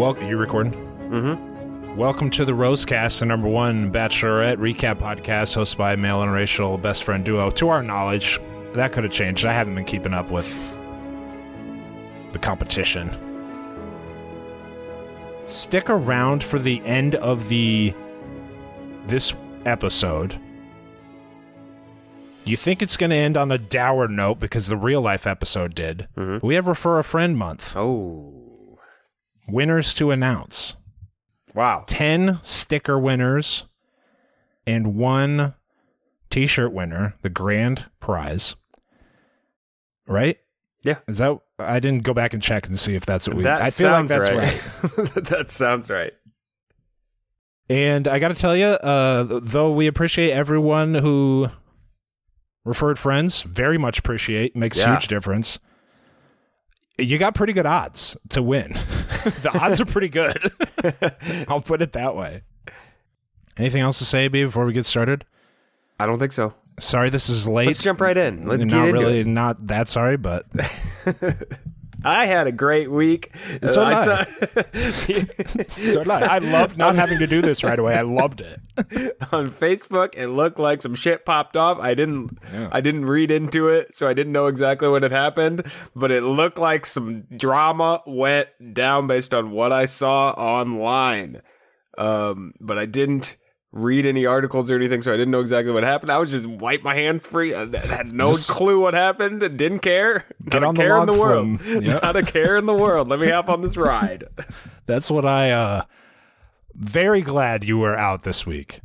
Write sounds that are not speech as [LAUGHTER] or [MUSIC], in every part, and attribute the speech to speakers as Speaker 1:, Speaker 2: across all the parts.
Speaker 1: Welcome. You recording? Mm-hmm. Welcome to the Rosecast, the number one Bachelorette recap podcast, hosted by a male racial best friend duo. To our knowledge, that could have changed. I haven't been keeping up with the competition. Stick around for the end of the this episode. You think it's going to end on a dour note because the real life episode did. We have refer a friend month.
Speaker 2: Oh,
Speaker 1: Winners to announce.
Speaker 2: wow.
Speaker 1: 10 sticker winners and one t shirt winner, the grand prize. Right?
Speaker 2: Yeah.
Speaker 1: Is that I didn't go back and check and see if that's what we
Speaker 2: that
Speaker 1: I feel like that's
Speaker 2: right.
Speaker 1: right. [LAUGHS]
Speaker 2: that sounds right.
Speaker 1: And I got to tell you, uh, though we appreciate everyone who referred friends, very much appreciate, makes
Speaker 2: Yeah.
Speaker 1: huge difference. You got pretty good odds to win. [LAUGHS] [LAUGHS] the odds are pretty good. [LAUGHS] I'll put it that way. Anything else to say, B, before we get started?
Speaker 2: I don't think so.
Speaker 1: Sorry, this is late.
Speaker 2: Let's jump right in. Let's
Speaker 1: not
Speaker 2: get into
Speaker 1: really
Speaker 2: it.
Speaker 1: not that sorry, but [LAUGHS]
Speaker 2: I had a great week. [LAUGHS]
Speaker 1: So did I.
Speaker 2: I
Speaker 1: so not, I loved not having to do this right away. I loved it. [LAUGHS]
Speaker 2: on Facebook, it looked like some shit popped off. I didn't,
Speaker 1: Yeah.
Speaker 2: I didn't read into it, so I didn't know exactly what had happened. But it looked like some drama went down based on what I saw online. Um, but I didn't read any articles or anything, so I didn't know exactly what happened. I was just wipe my hands free. I had no clue what happened. Didn't care.
Speaker 1: Get
Speaker 2: Not a
Speaker 1: on the
Speaker 2: care in the world. [LAUGHS]
Speaker 1: Yep.
Speaker 2: Not a care in the world. Let me hop on this ride. [LAUGHS] [LAUGHS]
Speaker 1: That's what I uh very glad you were out this week.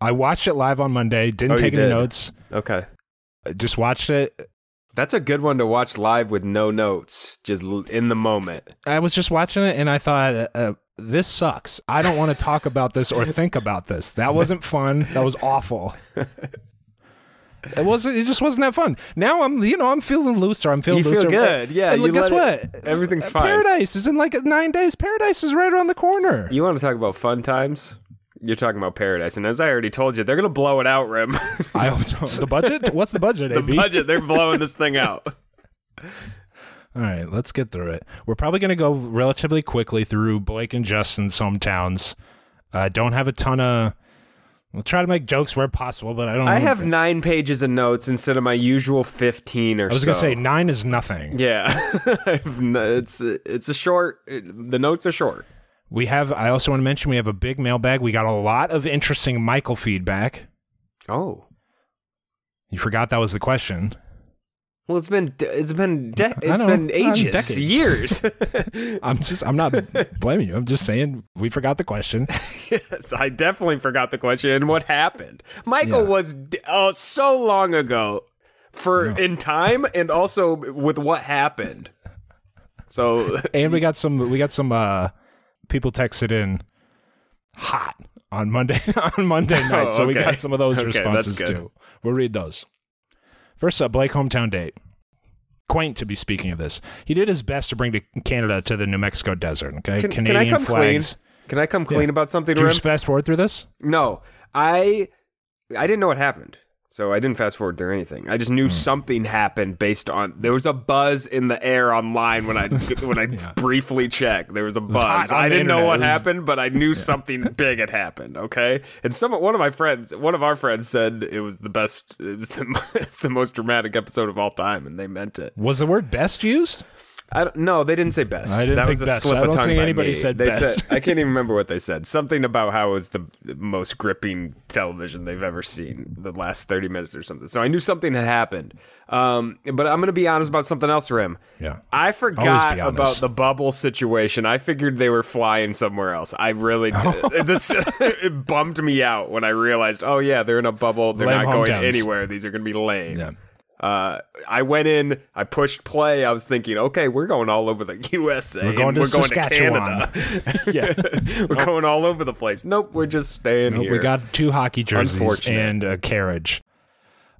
Speaker 1: I watched it live on Monday, didn't
Speaker 2: Oh,
Speaker 1: take any
Speaker 2: did?
Speaker 1: notes.
Speaker 2: Okay.
Speaker 1: Just watched it.
Speaker 2: That's a good one to watch live with no notes, just in the moment.
Speaker 1: I was just watching it and I thought uh, uh, this sucks. I don't want to talk about this or think about this. That wasn't fun. That was awful. It wasn't. It just wasn't that fun. Now I'm, you know, I'm feeling looser. I'm feeling
Speaker 2: You feel
Speaker 1: looser.
Speaker 2: good. Yeah,
Speaker 1: And
Speaker 2: you
Speaker 1: guess
Speaker 2: let it-
Speaker 1: what?
Speaker 2: everything's
Speaker 1: Uh,
Speaker 2: fine.
Speaker 1: Paradise is in like nine days. Paradise is right around the corner.
Speaker 2: You want to talk about fun times? You're talking about Paradise, and as I already told you, they're gonna blow it out, Rim.
Speaker 1: I hope so. The budget? What's the budget? [LAUGHS]
Speaker 2: the
Speaker 1: AB?
Speaker 2: budget, they're blowing this thing out.
Speaker 1: All right, let's get through it. We're probably going to go relatively quickly through Blake and Justin's hometowns. Uh, don't have a ton of. We'll try to make jokes where possible, but I don't.
Speaker 2: I have nine pages of notes instead of my usual fifteen or so.
Speaker 1: I was
Speaker 2: so.
Speaker 1: going to say nine is nothing.
Speaker 2: yeah, [LAUGHS] it's it's a short. The notes are short.
Speaker 1: We have. I also want to mention we have a big mailbag. We got a lot of interesting Michael feedback.
Speaker 2: Oh,
Speaker 1: You forgot that was the question.
Speaker 2: Well, it's been it's been de- it's been
Speaker 1: Uh,
Speaker 2: ages,
Speaker 1: decades.
Speaker 2: years. [LAUGHS] [LAUGHS]
Speaker 1: I'm just. I'm not blaming you. I'm just saying we forgot the question. [LAUGHS]
Speaker 2: yes, I definitely forgot the question and what happened. Michael
Speaker 1: Yeah.
Speaker 2: was uh, so long ago for in time and also with what happened. So
Speaker 1: and we got some. We got some uh, people texted in hot on Monday on Monday night. so we got some of those
Speaker 2: Okay,
Speaker 1: responses too. We'll read those. First up, Blake hometown date. Quaint to be speaking of this. He did his best to bring to Canada to the New Mexico desert. Okay,
Speaker 2: can, can
Speaker 1: Canadian
Speaker 2: I come
Speaker 1: flags.
Speaker 2: clean? Can I come clean
Speaker 1: Yeah.
Speaker 2: about something,
Speaker 1: Did you just fast forward through this?
Speaker 2: No, I I didn't know what happened. So I didn't fast forward through anything. I just knew hmm. something happened based on there was a buzz in the air online when I [LAUGHS] when I briefly checked. There was a buzz.
Speaker 1: on
Speaker 2: I didn't know what
Speaker 1: was-
Speaker 2: happened, but I knew something big had happened. Okay, and some one of my friends, one of our friends, said it was the best. It was the, [LAUGHS] it's the most dramatic episode of all time, and they meant it.
Speaker 1: Was the word best used?
Speaker 2: I don't, no, they didn't say best.
Speaker 1: I didn't
Speaker 2: that
Speaker 1: think
Speaker 2: was a
Speaker 1: best.
Speaker 2: slip
Speaker 1: I don't
Speaker 2: tongue
Speaker 1: think anybody
Speaker 2: me.
Speaker 1: said
Speaker 2: they
Speaker 1: best.
Speaker 2: Said, I can't even remember what they said. Something about how it was the most gripping television they've ever seen. The last thirty minutes or something. So I knew something had happened. Um, but I'm going to be honest about something else, Rim.
Speaker 1: Yeah.
Speaker 2: I forgot about the bubble situation. I figured they were flying somewhere else. I really this [LAUGHS] [LAUGHS] it bummed me out when I realized, oh yeah, they're in a bubble. They're
Speaker 1: Lame
Speaker 2: not going
Speaker 1: hometowns.
Speaker 2: anywhere. These are going to be lame.
Speaker 1: Yeah.
Speaker 2: Uh, I went in, I pushed play. I was thinking, okay, we're going all over the [LAUGHS] USA.
Speaker 1: We're going to
Speaker 2: we're going
Speaker 1: Saskatchewan.
Speaker 2: to Canada. [LAUGHS] yeah, [LAUGHS] we're going all over the place. Nope, we're just staying
Speaker 1: Nope,
Speaker 2: here.
Speaker 1: we got two hockey jerseys and a carriage.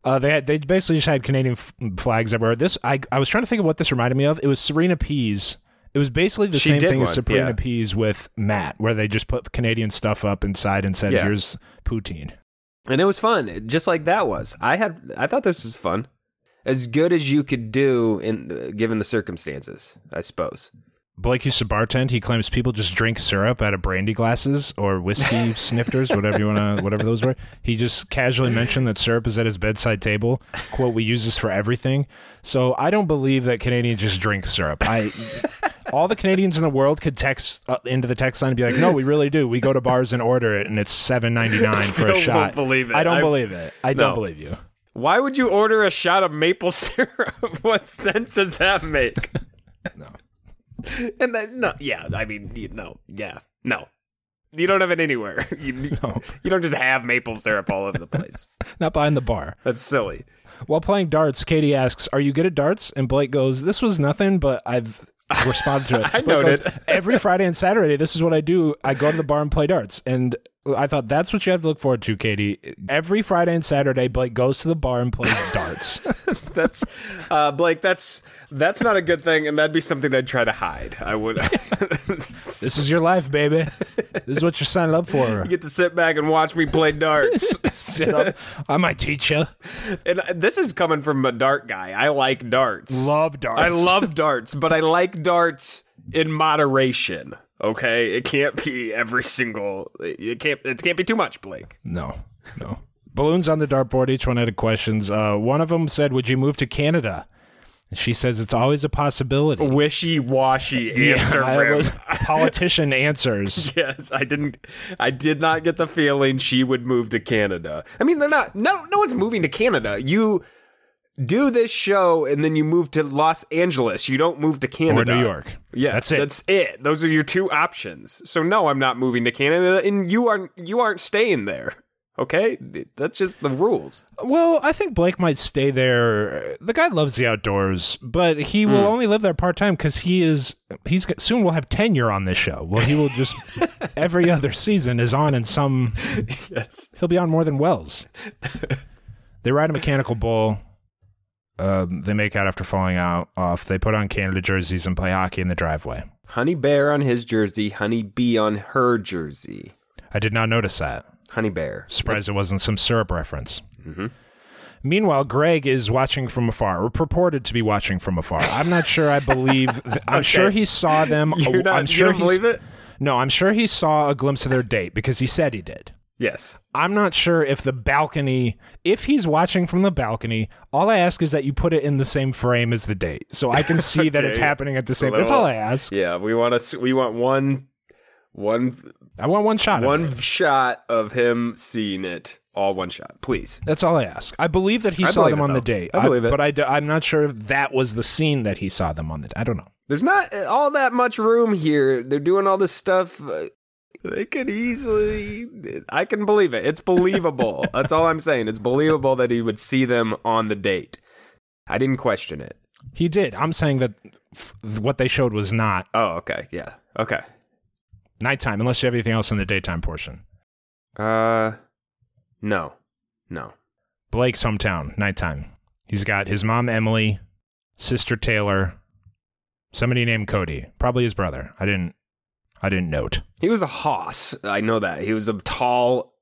Speaker 1: Uh, they had, they basically just had Canadian f- flags everywhere. This I I was trying to think of what this reminded me of. It was Serena Pease. It was basically the
Speaker 2: She
Speaker 1: same thing as Serena
Speaker 2: yeah.
Speaker 1: Pease with Matt, where they just put Canadian stuff up inside and said,
Speaker 2: Yeah.
Speaker 1: "Here's poutine."
Speaker 2: and it was fun, just like that was. I had, I thought this was fun, as good as you could do in uh, given the circumstances, I suppose.
Speaker 1: Blake used to bartend. He claims people just drink syrup out of brandy glasses or whiskey [LAUGHS] snifters, whatever you want to, whatever those were. He just casually mentioned that syrup is at his bedside table. "Quote: We use this for everything." So I don't believe that Canadians just drink syrup. I, all the Canadians in the world could text uh, into the text line and be like, "No, we really do. We go to bars and order it, and it's seven ninety nine [LAUGHS] for a shot."
Speaker 2: believe it.
Speaker 1: I don't
Speaker 2: I-
Speaker 1: believe it. I don't
Speaker 2: No.
Speaker 1: believe you.
Speaker 2: Why would you order a shot of maple [LAUGHS] syrup? [LAUGHS] what sense does that make?
Speaker 1: No. [LAUGHS]
Speaker 2: And then no, yeah, I mean, you, no, yeah, no. You don't have it anywhere. You,
Speaker 1: No.
Speaker 2: you don't just have maple syrup all over the place.
Speaker 1: Not behind the bar.
Speaker 2: That's silly.
Speaker 1: While playing darts, Katie asks, "Are you good at darts?" And Blake goes, "This was nothing, but I've responded to it."
Speaker 2: I
Speaker 1: Blake
Speaker 2: noted.
Speaker 1: goes, Every Friday and Saturday, this is what I do. I go to the bar and play darts, and I thought that's what you have to look forward to, Katie. Every Friday and Saturday, Blake goes to the bar and plays [LAUGHS] darts. [LAUGHS]
Speaker 2: That's uh, Blake. That's that's not a good thing, and that'd be something I'd try to hide. I would. [LAUGHS]
Speaker 1: this is your life, baby. This is what you're signing up for.
Speaker 2: you get to sit back and watch me play darts.
Speaker 1: Sit up. I might teach you.
Speaker 2: and this is coming from a dart guy. I like darts.
Speaker 1: Love darts.
Speaker 2: I love darts, but I like darts in moderation. Okay, it can't be every single. It can't. It can't be too much, Blake.
Speaker 1: No, no. Balloons on the dartboard. Each one had questions. Uh, one of them said, "Would you move to Canada?" She says it's always a possibility.
Speaker 2: Wishy washy [LAUGHS] answer.
Speaker 1: Yeah, was [LAUGHS] politician answers. [LAUGHS]
Speaker 2: Yes, I didn't. I did not get the feeling she would move to Canada. I mean, they're not. No, no one's moving to Canada. You do this show and then you move to Los Angeles. You don't move to Canada or
Speaker 1: New York.
Speaker 2: Yeah,
Speaker 1: That's it.
Speaker 2: That's it. Those are your two options. So no, I'm not moving to Canada, and you aren't. You aren't staying there. Okay, that's just the rules.
Speaker 1: Well, I think Blake might stay there. The guy loves the outdoors, but he will
Speaker 2: Hmm.
Speaker 1: only live there part time because he is. He's soon will have tenure on this show. Well, he will just [LAUGHS] every other season is on in some.
Speaker 2: Yes.
Speaker 1: He'll be on more than Wells. [LAUGHS] they ride a mechanical bull. Um, they make out after falling out off. They put on Canada jerseys and play hockey in the driveway.
Speaker 2: Honey Bear on his jersey, Honey Bee on her jersey.
Speaker 1: I did not notice that.
Speaker 2: Honey Bear.
Speaker 1: Surprised it wasn't some syrup reference. Meanwhile, Greg is watching from afar, or purported to be watching from afar. I'm not sure. I believe. Th- I'm [LAUGHS] sure he saw them.
Speaker 2: You're not.
Speaker 1: I'm sure
Speaker 2: you don't believe it?
Speaker 1: No, I'm sure he saw a glimpse of their date because he said he did.
Speaker 2: Yes.
Speaker 1: I'm not sure if the balcony, if he's watching from the balcony, all I ask is that you put it in the same frame as the date, so I can [LAUGHS] see that it's happening at the same.
Speaker 2: little-
Speaker 1: That's all I ask.
Speaker 2: Yeah, we want to. We want one, one,
Speaker 1: I want one shot. Of
Speaker 2: one
Speaker 1: it.
Speaker 2: shot of him seeing it. All one shot, please.
Speaker 1: That's all I ask. I believe that he
Speaker 2: I
Speaker 1: saw them on the date.
Speaker 2: I believe it.
Speaker 1: but I, I'm not sure if that was the scene that he saw them on the. I don't know.
Speaker 2: There's not all that much room here. They're doing all this stuff. Uh, They could easily. I can believe it. It's believable. [LAUGHS] That's all I'm saying. It's believable that he would see them on the date. I didn't question it.
Speaker 1: He did. I'm saying that f- what they showed was not
Speaker 2: Oh, okay. Yeah. Okay.
Speaker 1: nighttime, unless you have anything else in the daytime portion.
Speaker 2: Uh, no, no.
Speaker 1: Blake's hometown, nighttime. He's got his mom, Emily, sister Taylor, somebody named Cody, probably his brother. I didn't, I didn't note.
Speaker 2: He was a hoss. I know that. He was a tall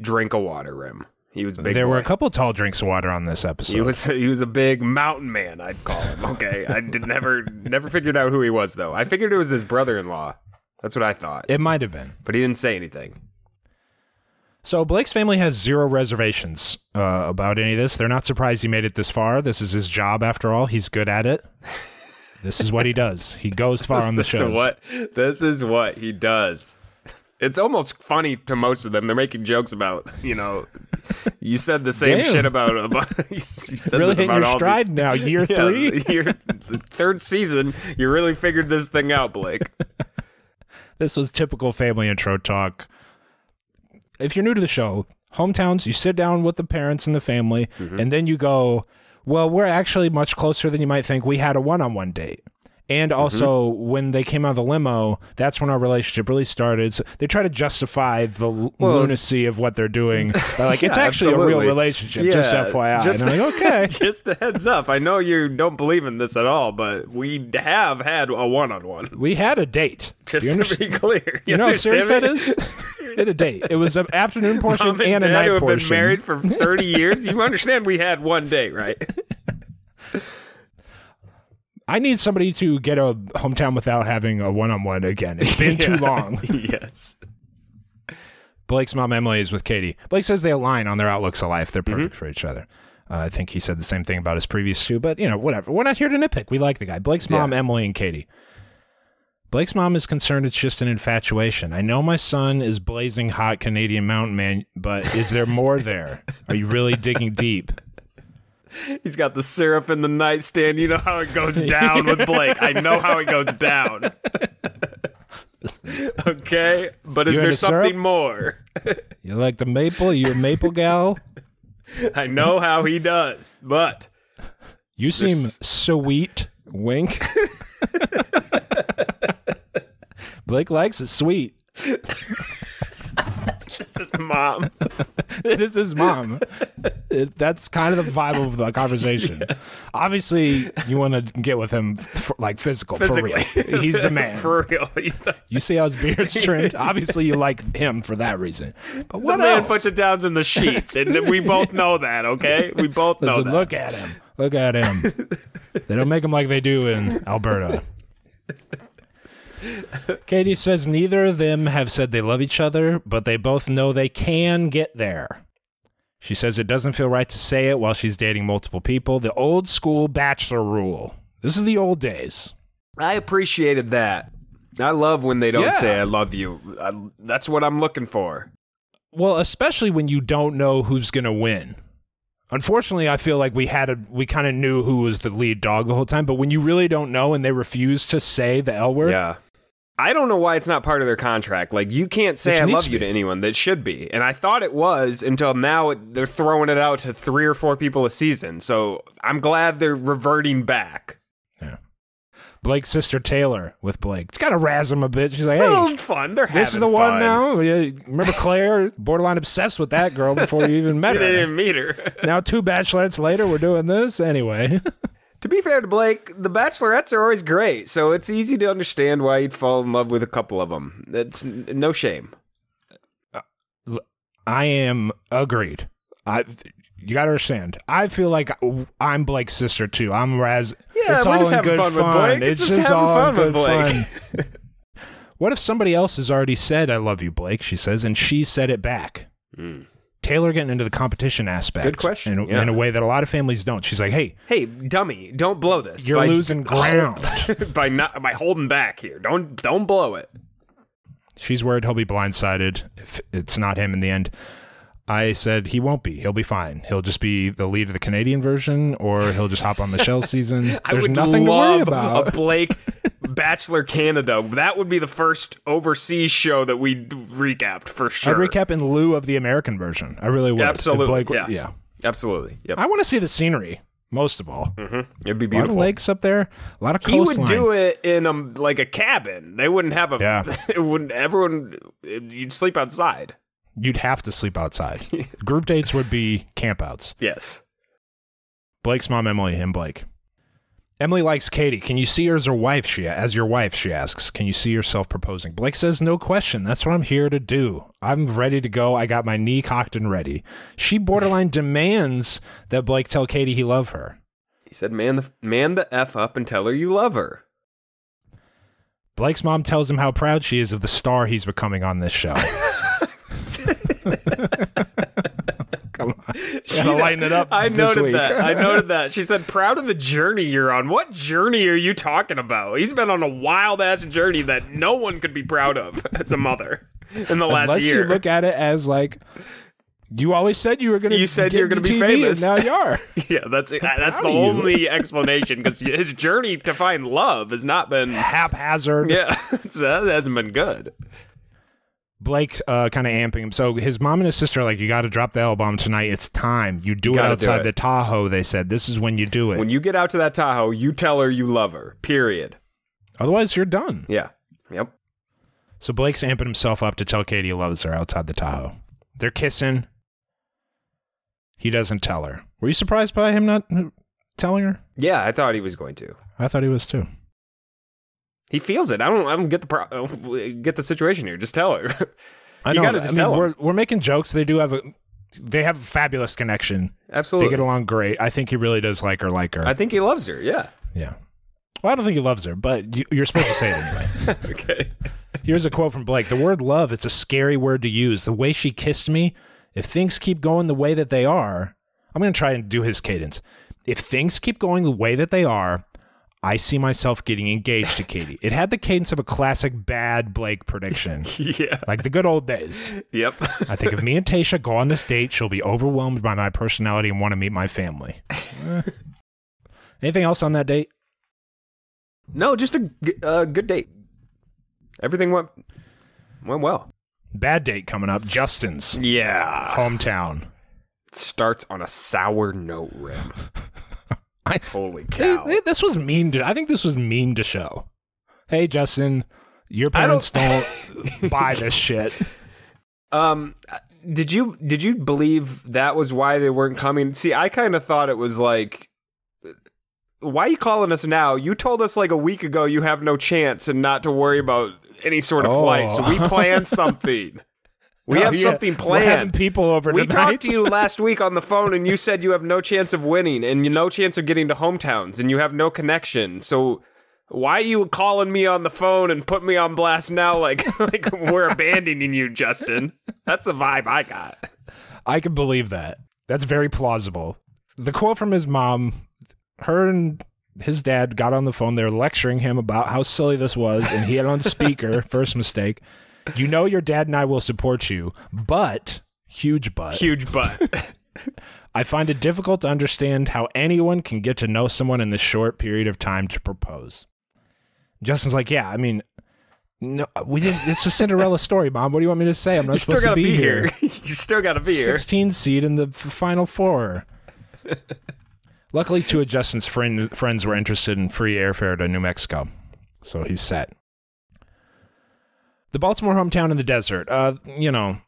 Speaker 2: drink of water rim. He was a big.
Speaker 1: there were a
Speaker 2: boy.
Speaker 1: couple tall drinks of water on this episode.
Speaker 2: He was [LAUGHS] he was a big mountain man. I'd call him. Okay, I did never [LAUGHS] never figured out who he was though. I figured it was his brother-in-law. That's what I thought.
Speaker 1: it might have been.
Speaker 2: but he didn't say anything.
Speaker 1: So Blake's family has zero reservations uh, about any of this. They're not surprised he made it this far. This is his job after all. He's good at it. [LAUGHS] this is what he does. He goes far on the
Speaker 2: is what this is what he does. It's almost funny to most of them. They're making jokes about, you know, you said the same
Speaker 1: Damn.
Speaker 2: shit about about [LAUGHS] you said
Speaker 1: Really
Speaker 2: this about
Speaker 1: your
Speaker 2: all
Speaker 1: stride
Speaker 2: these,
Speaker 1: now, year [LAUGHS]
Speaker 2: Yeah,
Speaker 1: three.
Speaker 2: year, the third season. You really figured this thing out, Blake. [LAUGHS]
Speaker 1: This was typical family intro talk. If you're new to the show, hometowns, you sit down with the parents and the family,
Speaker 2: Mm-hmm.
Speaker 1: and then you go, Well, we're actually much closer than you might think. We had a one on one date. And
Speaker 2: Mm-hmm.
Speaker 1: also, when they came out of the limo, that's when our relationship really started. So they try to justify the l lunacy of what they're doing. By like, [LAUGHS] it's
Speaker 2: Yeah,
Speaker 1: actually a real
Speaker 2: absolutely.
Speaker 1: relationship, just FYI.
Speaker 2: just-
Speaker 1: and I'm like, [LAUGHS] okay.
Speaker 2: Just a heads up. I know you don't believe in this at all, but we have had a one-on-one.
Speaker 1: we had a date. [LAUGHS]
Speaker 2: Just to be clear,
Speaker 1: You know how serious that is? A date. It was an afternoon portion
Speaker 2: Mom and,
Speaker 1: and, a night
Speaker 2: who have
Speaker 1: portion.
Speaker 2: been married for 30 years. You understand we had one date, right?
Speaker 1: I need somebody to get a hometown without having a one on one again. It's been too [LAUGHS] long. [LAUGHS]
Speaker 2: yes.
Speaker 1: Blake's mom Emily is with Katie. Blake says they align on their outlooks of life. They're
Speaker 2: Mm-hmm.
Speaker 1: perfect for each other. Uh, I think he said the same thing about his previous two, but you know, whatever. We're not here to nitpick. We like the guy. Blake's mom,
Speaker 2: Yeah.
Speaker 1: Emily, and Katie. Blake's mom is concerned it's just an infatuation. I know my son is blazing hot Canadian mountain man, but is there more there? Are you really digging deep?
Speaker 2: He's got the syrup in the nightstand. You know how it goes [LAUGHS] down with Blake. I know how it goes down. okay, but is
Speaker 1: You
Speaker 2: there
Speaker 1: into syrup?
Speaker 2: something more?
Speaker 1: You like the maple? You a maple gal? [LAUGHS]
Speaker 2: I know how he does, but
Speaker 1: You seem
Speaker 2: There's-
Speaker 1: sweet. Wink. [LAUGHS] Blake likes it sweet.
Speaker 2: Mom. [LAUGHS]
Speaker 1: It is his mom. It, that's kind of the vibe of the [LAUGHS] conversation. Obviously, you want to get with him for, like physical,
Speaker 2: Physically. [LAUGHS]
Speaker 1: for real. He's the man.
Speaker 2: For real. The,
Speaker 1: you see how his beard's trimmed? Obviously, you like him for that reason. But what
Speaker 2: the man
Speaker 1: else?
Speaker 2: puts it down in the sheets, and we both know that. Okay, we both know
Speaker 1: Listen,
Speaker 2: that.
Speaker 1: look at him. Look at him. they don't make him like they do in Alberta. Katie says neither of them have said they love each other, but they both know they can get there. She says it doesn't feel right to say it while she's dating multiple people. The old school bachelor rule. This is the old days.
Speaker 2: I appreciated that. I love when they don't
Speaker 1: Yeah.
Speaker 2: say "I love you." I, that's what I'm looking for.
Speaker 1: Well, especially when you don't know who's going to win. Unfortunately, I feel like we had a we kind of knew who was the lead dog the whole time, but when you really don't know and they refuse to say the L word,
Speaker 2: Yeah. I don't know why it's not part of their contract. Like you can't say
Speaker 1: Which
Speaker 2: I love you to anyone. That should be. And I thought it was until now it, they're throwing it out to 3 or 4 people a season. So I'm glad they're reverting back.
Speaker 1: Yeah. Blake's sister Taylor with Blake. Got to razz him a bit. She's like, hey,
Speaker 2: fun. They're
Speaker 1: this is the one now. Remember Clare? Borderline obsessed with that girl before you even [LAUGHS] met
Speaker 2: You didn't
Speaker 1: her.
Speaker 2: even meet her.
Speaker 1: Now, two bachelorettes later, we're doing this anyway. [LAUGHS]
Speaker 2: to be fair to Blake, the bachelorettes are always great. So it's easy to understand why you'd fall in love with a couple of them. That's n- no shame.
Speaker 1: Uh, I am agreed. I. You gotta understand. I feel like I'm Blake's sister too. I'm Raz.
Speaker 2: Yeah,
Speaker 1: it's
Speaker 2: we're
Speaker 1: all
Speaker 2: just
Speaker 1: in
Speaker 2: having
Speaker 1: good
Speaker 2: fun with Blake.
Speaker 1: It's,
Speaker 2: It's just
Speaker 1: just,
Speaker 2: having
Speaker 1: all
Speaker 2: fun
Speaker 1: good
Speaker 2: with Blake.
Speaker 1: fun. [LAUGHS] [LAUGHS] what if somebody else has already said "I love you, Blake"? She says, and she said it back. Hmm. Taylor getting into the competition aspect.
Speaker 2: Good question,
Speaker 1: In,
Speaker 2: yeah.
Speaker 1: in a way that a lot of families don't. She's like, "Hey,
Speaker 2: Hey, dummy, don't blow this.
Speaker 1: you're
Speaker 2: by-
Speaker 1: losing [LAUGHS] ground." [LAUGHS]
Speaker 2: by not by holding back here. Don't don't blow it.
Speaker 1: She's worried he'll be blindsided if it's not him in the end. I said he won't be. He'll be fine. He'll just be the lead of the Canadian version, or he'll just hop on the Shell season. [LAUGHS] There's
Speaker 2: I would
Speaker 1: nothing to worry about.
Speaker 2: a [LAUGHS] Blake Bachelor Canada. That would be the first overseas show that we recapped for sure.
Speaker 1: I'd recap in lieu of the American version. I really would.
Speaker 2: Absolutely,
Speaker 1: Blake-
Speaker 2: yeah.
Speaker 1: yeah.
Speaker 2: Absolutely. Yep.
Speaker 1: I want to see the scenery most of all. Mm-hmm.
Speaker 2: It'd be beautiful.
Speaker 1: A lot of lakes up there. A lot of
Speaker 2: He would do it in a like a cabin. They wouldn't have a.
Speaker 1: Yeah. [LAUGHS]
Speaker 2: it wouldn't. Everyone. You'd sleep outside.
Speaker 1: You'd have to sleep outside. [LAUGHS] Group dates would be campouts.
Speaker 2: Yes.
Speaker 1: Blake's mom, Emily, and Blake. Emily likes Katie. Can you see her as her wife? She as your wife. She asks. Can you see yourself proposing? Blake says, "No question. That's what I'm here to do. I'm ready to go. I got my knee cocked and ready." She borderline [LAUGHS] demands that Blake tell Katie he love her.
Speaker 2: He said, "Man the man the f up and tell her you love her."
Speaker 1: Blake's mom tells him how proud she is of the star he's becoming on this show. [LAUGHS] [LAUGHS] Come on.
Speaker 2: She
Speaker 1: Gotta lighten it up.
Speaker 2: I noted
Speaker 1: week.
Speaker 2: that. I noted that. She said, "Proud of the journey you're on." What journey are you talking about? He's been on a wild ass journey that no one could be proud of as a mother in the last
Speaker 1: Unless
Speaker 2: year.
Speaker 1: you look at it as like, you always said you were going to.
Speaker 2: You said you were gonna be famous.
Speaker 1: Now you are. [LAUGHS]
Speaker 2: yeah, that's that's the only explanation because his journey to find love has not been.
Speaker 1: Haphazard.
Speaker 2: Yeah, [LAUGHS] that hasn't been good.
Speaker 1: Blake uh, kind of amping him. So his mom and his sister are like, you got to drop the L bomb tonight. It's time. You do it
Speaker 2: gotta do
Speaker 1: outside
Speaker 2: it.
Speaker 1: the Tahoe. They said this is when you do it.
Speaker 2: When you get out to that Tahoe, you tell her you love her. Period.
Speaker 1: Otherwise, you're done.
Speaker 2: Yeah. Yep.
Speaker 1: So Blake's amping himself up to tell Katie he loves her outside the Tahoe. They're kissing. He doesn't tell her. Were you surprised by him not telling her?
Speaker 2: Yeah, I thought he was going to.
Speaker 1: I thought he was too.
Speaker 2: He feels it. I don't. I don't get the pro- uh, get the situation here. Just tell her. [LAUGHS]
Speaker 1: I know.
Speaker 2: gotta just
Speaker 1: I mean, we're we're making jokes. They do have a they have a fabulous connection.
Speaker 2: Absolutely.
Speaker 1: They get along great. I think he really does like her. Like her.
Speaker 2: I think he loves her. Yeah.
Speaker 1: yeah. Well, I don't think he loves her, but you, you're supposed to say it anyway. [LAUGHS]
Speaker 2: Okay.
Speaker 1: Here's a quote from Blake. The word love, it's a scary word to use. The way she kissed me, if things keep going the way that they are, I'm going to try and do his cadence. If things keep going the way that they are, I see myself getting engaged to Katie. It had the cadence of a classic bad Blake prediction, [LAUGHS]
Speaker 2: yeah.
Speaker 1: like the good old days.
Speaker 2: Yep.
Speaker 1: I think if me and Tayshia go on this date, she'll be overwhelmed by my personality and want to meet my family. Eh. [LAUGHS] Anything else on that date?
Speaker 2: no, just a uh, good date. Everything went went well.
Speaker 1: Bad date coming up. Justin's
Speaker 2: Yeah.
Speaker 1: hometown.
Speaker 2: It starts on a sour note, Rim. [LAUGHS]
Speaker 1: I-
Speaker 2: Holy cow.
Speaker 1: they- this was mean to. I think this was mean to show. Hey, Justin, your parents don't, [LAUGHS] buy this shit.
Speaker 2: Um, did you did you believe that was why they weren't coming? See, I kind of thought it was like, why are you calling us now? You told us like a week ago you have no chance and not to worry about any sort of
Speaker 1: Oh.
Speaker 2: flight. So we planned [LAUGHS] something. We
Speaker 1: Oh,
Speaker 2: have
Speaker 1: yeah.
Speaker 2: something
Speaker 1: We're having
Speaker 2: planned.
Speaker 1: people over
Speaker 2: we
Speaker 1: tonight.
Speaker 2: talked to you last week on the phone, and you said you have no chance of winning and you no chance of getting to hometowns, and you have no connection. So. Why are you calling me on the phone and put me on blast now like [LAUGHS] like we're abandoning you, Justin? That's the vibe I got.
Speaker 1: I can believe that. That's very plausible. The quote from his mom, her and his dad got on the phone. They were lecturing him about how silly this was, and he had on [LAUGHS] speaker. first mistake. You know your dad and I will support you, but huge but.
Speaker 2: Huge butt. [LAUGHS] [LAUGHS]
Speaker 1: I find it difficult to understand how anyone can get to know someone in this short period of time to propose. Justin's like, yeah, I mean, no, we didn't. It's a Cinderella story, mom. What do you want me to say? I'm not
Speaker 2: you still
Speaker 1: supposed
Speaker 2: gotta
Speaker 1: be,
Speaker 2: be here. [LAUGHS] you still gotta be here.
Speaker 1: 16 seed in the final four. Luckily, two of Justin's friend, friends were interested in free airfare to New Mexico, so he's set. The Baltimore hometown in the desert. Uh, you know,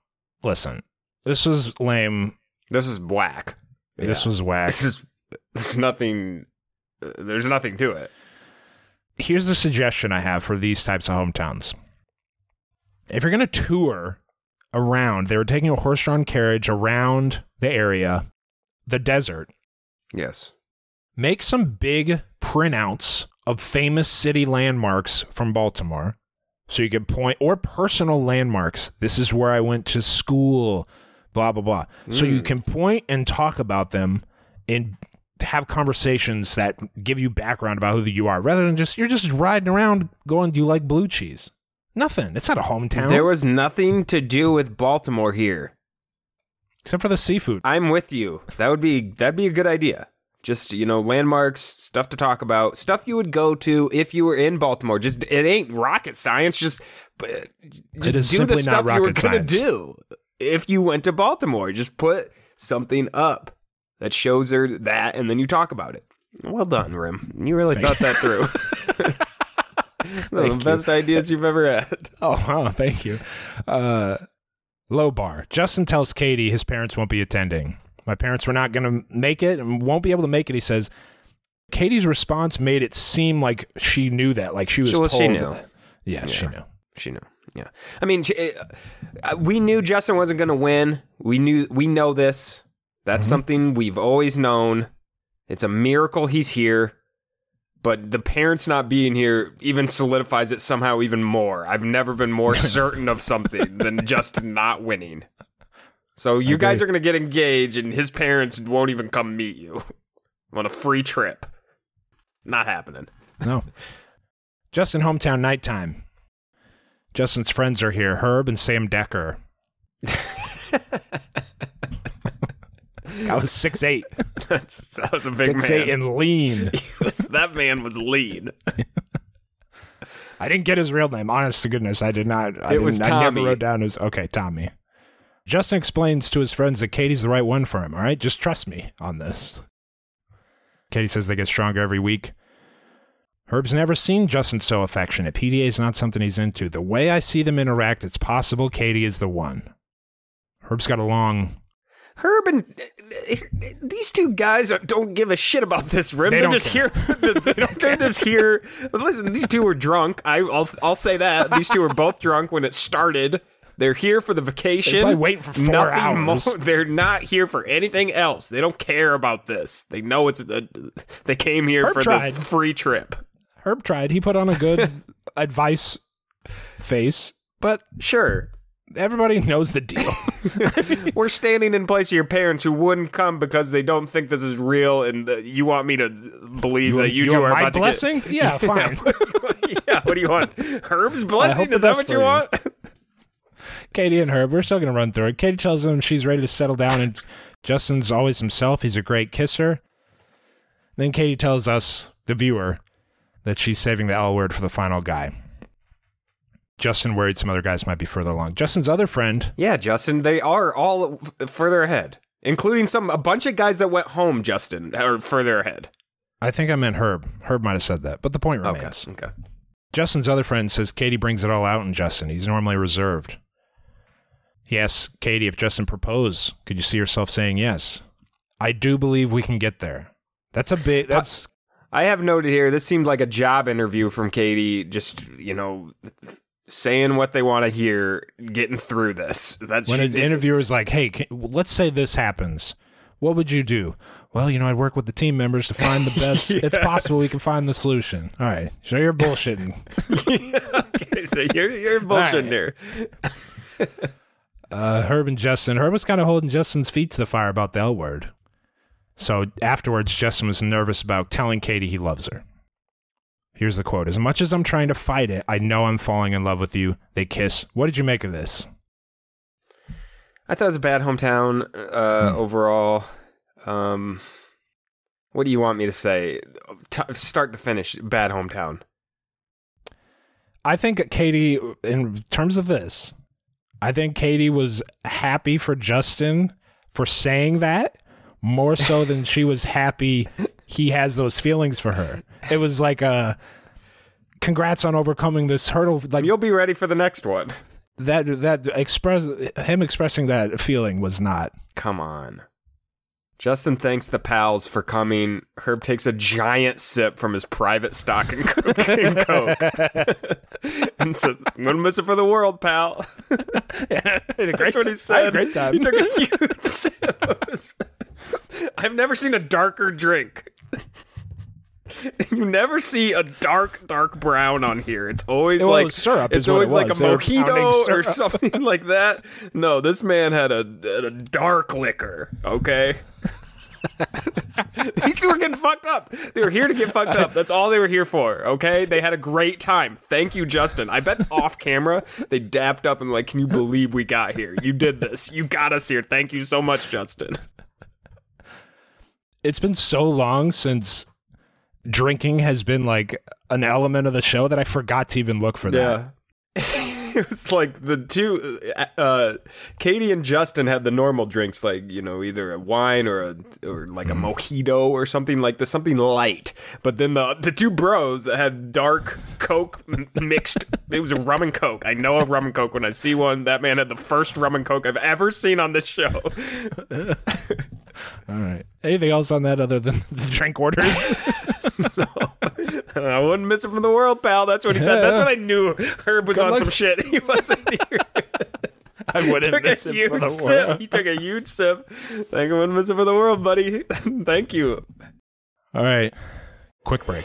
Speaker 1: listen, this was lame.
Speaker 2: This is whack.
Speaker 1: This
Speaker 2: Yeah.
Speaker 1: was whack.
Speaker 2: This is. This nothing. uh, There's nothing to it.
Speaker 1: here's a suggestion I have for these types of hometowns. If you're going to tour around, they were taking a horse drawn carriage around the area, the desert,
Speaker 2: Yes.
Speaker 1: make some big printouts of famous city landmarks from Baltimore. So you could point, or personal landmarks. This is where I went to school, blah, blah, blah. So you mm. can point and talk about them and have conversations that give you background about who you are rather than just, you're just riding around going, Do you like blue cheese? Nothing. It's not a hometown.
Speaker 2: There was nothing to do with Baltimore here.
Speaker 1: except for the seafood.
Speaker 2: I'm with you. That would be that'd be a good idea. Just you know, landmarks, stuff to talk about, stuff you would go to if you were in Baltimore. Just it ain't rocket science. Just, but just
Speaker 1: It is
Speaker 2: do
Speaker 1: simply
Speaker 2: the
Speaker 1: not
Speaker 2: stuff you were
Speaker 1: rocket
Speaker 2: gonna do if you went to Baltimore. Just put something up that shows her that, and then you talk about it. Well done, Rim. You really thought that through. [LAUGHS] The best ideas you've ever had.
Speaker 1: Oh, wow, thank you. Uh, low bar. Justin tells Katie his parents won't be attending. My parents were not going to make it and won't be able to make it. He says, Katie's response made it seem like she knew that, like she was
Speaker 2: Well,
Speaker 1: told.
Speaker 2: she knew.
Speaker 1: that. Yeah, she knew.
Speaker 2: She knew. Yeah. I mean, she, uh, we knew Justin wasn't going to win. We knew we know this. That's something we've always known. It's a miracle he's here. But the parents not being here even solidifies it somehow even more. I've never been more [LAUGHS] certain of something than Justin not winning. So you guys are going to get engaged and his parents won't even come meet you [LAUGHS] on a free trip. Not happening.
Speaker 1: No. [LAUGHS] Justin hometown nighttime. Justin's friends are here. Herb and Sam Decker. I was six eight, [LAUGHS]
Speaker 2: That's, that was a big
Speaker 1: six
Speaker 2: man.
Speaker 1: eight and lean.
Speaker 2: Was- that man was lean.
Speaker 1: I didn't get his real name. Honest to goodness, I did not. I
Speaker 2: It was
Speaker 1: didn't- I never wrote down his. Okay, Tommy. Justin explains to his friends that Katie's the right one for him. All right, just trust me on this. Katie says they get stronger every week. Herb's never seen Justin so affectionate. PDA is not something he's into. The way I see them interact, it's possible Katie is the one. Herb's got a long.
Speaker 2: Herb and these two guys are- don't give a shit about this rim.
Speaker 1: They
Speaker 2: They're
Speaker 1: don't
Speaker 2: just
Speaker 1: care.
Speaker 2: here. [LAUGHS] They're just here. Listen, these two were drunk. I, will I'll say that these two were both drunk when it started. They're here for the vacation.
Speaker 1: They're waiting for four
Speaker 2: Nothing
Speaker 1: hours.
Speaker 2: More. [LAUGHS] They're not here for anything else. They don't care about this. They know it's a, they came here
Speaker 1: Herb
Speaker 2: for
Speaker 1: tried.
Speaker 2: the free trip.
Speaker 1: Herb tried. He put on a good [LAUGHS] advice face, but
Speaker 2: Sure.
Speaker 1: everybody knows the deal. [LAUGHS]
Speaker 2: We're standing in place of your parents who wouldn't come because they don't think this is real, and uh, you want me to believe that you, two are
Speaker 1: my
Speaker 2: about
Speaker 1: blessing?
Speaker 2: to get.
Speaker 1: Yeah, fine.
Speaker 2: yeah, what do you want? Herb's blessing? Is that what you
Speaker 1: you.
Speaker 2: want?
Speaker 1: Katie and Herb, we're still going to run through it. Katie tells him she's ready to settle down, and Justin's always himself. He's a great kisser. Then Katie tells us, the viewer, that she's saving the L word for the final guy. Justin worried some other guys might be further along. Justin's other friend,
Speaker 2: Yeah, Justin, they are all f- further ahead, including some a bunch of guys that went home. Justin are further ahead.
Speaker 1: I think I meant Herb. Herb might have said that, but the point remains.
Speaker 2: Okay, okay.
Speaker 1: Justin's other friend says Katie brings it all out in Justin. He's normally reserved. He asks Katie if Justin proposed. Could you see yourself saying yes? I do believe we can get there. That's a big. That's
Speaker 2: I have noted here. This seemed like a job interview from Katie. Just you know, saying what they want to hear, getting through this. That's
Speaker 1: when an
Speaker 2: did-
Speaker 1: interviewer's like, "Hey, can, let's say this happens. What would you do?" Well, you know, I'd work with the team members to find the [LAUGHS] best. It's possible we can find the solution. All right, so you're bullshitting. [LAUGHS]
Speaker 2: okay, so you're you're bullshitting here. [LAUGHS]
Speaker 1: Uh, Herb and Justin. Herb was kind of holding Justin's feet to the fire about the L word. So afterwards, Justin was nervous about telling Katie he loves her. Here's the quote As much as I'm trying to fight it, I know I'm falling in love with you. They kiss. What did you make of this?
Speaker 2: I thought it was a bad hometown uh,
Speaker 1: Hmm.
Speaker 2: overall. Um, what do you want me to say? T- start to finish, bad hometown.
Speaker 1: I think Katie, in terms of this, I think Katie was happy for Justin for saying that more so than she was happy he has those feelings for her. It was like a congrats on overcoming this hurdle. Like
Speaker 2: You'll be ready for the next one.
Speaker 1: that that express him expressing that feeling was not
Speaker 2: Come on. Justin thanks the pals for coming. Herb takes a giant sip from his private stock and cocaine coke [LAUGHS] and says, "I'm gonna miss it for the world, pal." yeah, That's what he said.
Speaker 1: great time.
Speaker 2: He took a huge [LAUGHS] sip. of his- I've never seen a darker drink. [LAUGHS] You never see a dark, dark brown on here. It's always
Speaker 1: Well,
Speaker 2: like
Speaker 1: syrup
Speaker 2: It's always
Speaker 1: it
Speaker 2: like a
Speaker 1: was. They were pounding
Speaker 2: mojito or something [LAUGHS] like that. No, this man had a, had a dark liquor. Okay. [LAUGHS] These two were getting fucked up. They were here to get fucked up. That's all they were here for. Okay. They had a great time. Thank you, Justin. I bet off camera they dapped up and like, can you believe we got here? You did this. You got us here. Thank you so much, Justin.
Speaker 1: it's been so long since drinking has been like an element of the show that I forgot to even look for that. [LAUGHS]
Speaker 2: it was like the two uh Katie and Justin had the normal drinks like you know either a wine or a or like a mojito or something like this something light. But then the the two bros had dark coke mixed. [LAUGHS] It was rum and coke. I know a rum and coke. When I see one that man had the first rum and coke I've ever seen on this show. [LAUGHS]
Speaker 1: All right. Anything else on that other than the drink orders? [LAUGHS]
Speaker 2: I wouldn't miss it from the world, pal. That's what he said. That's what I knew Herb was
Speaker 1: Good
Speaker 2: on
Speaker 1: luck.
Speaker 2: some shit. [LAUGHS] He wasn't here. [LAUGHS]
Speaker 1: I wouldn't
Speaker 2: took a
Speaker 1: miss it for
Speaker 2: huge
Speaker 1: the
Speaker 2: sip.
Speaker 1: world.
Speaker 2: He took a huge sip. Thank you, wouldn't miss it for the world, buddy. Thank you.
Speaker 1: All right. Quick break.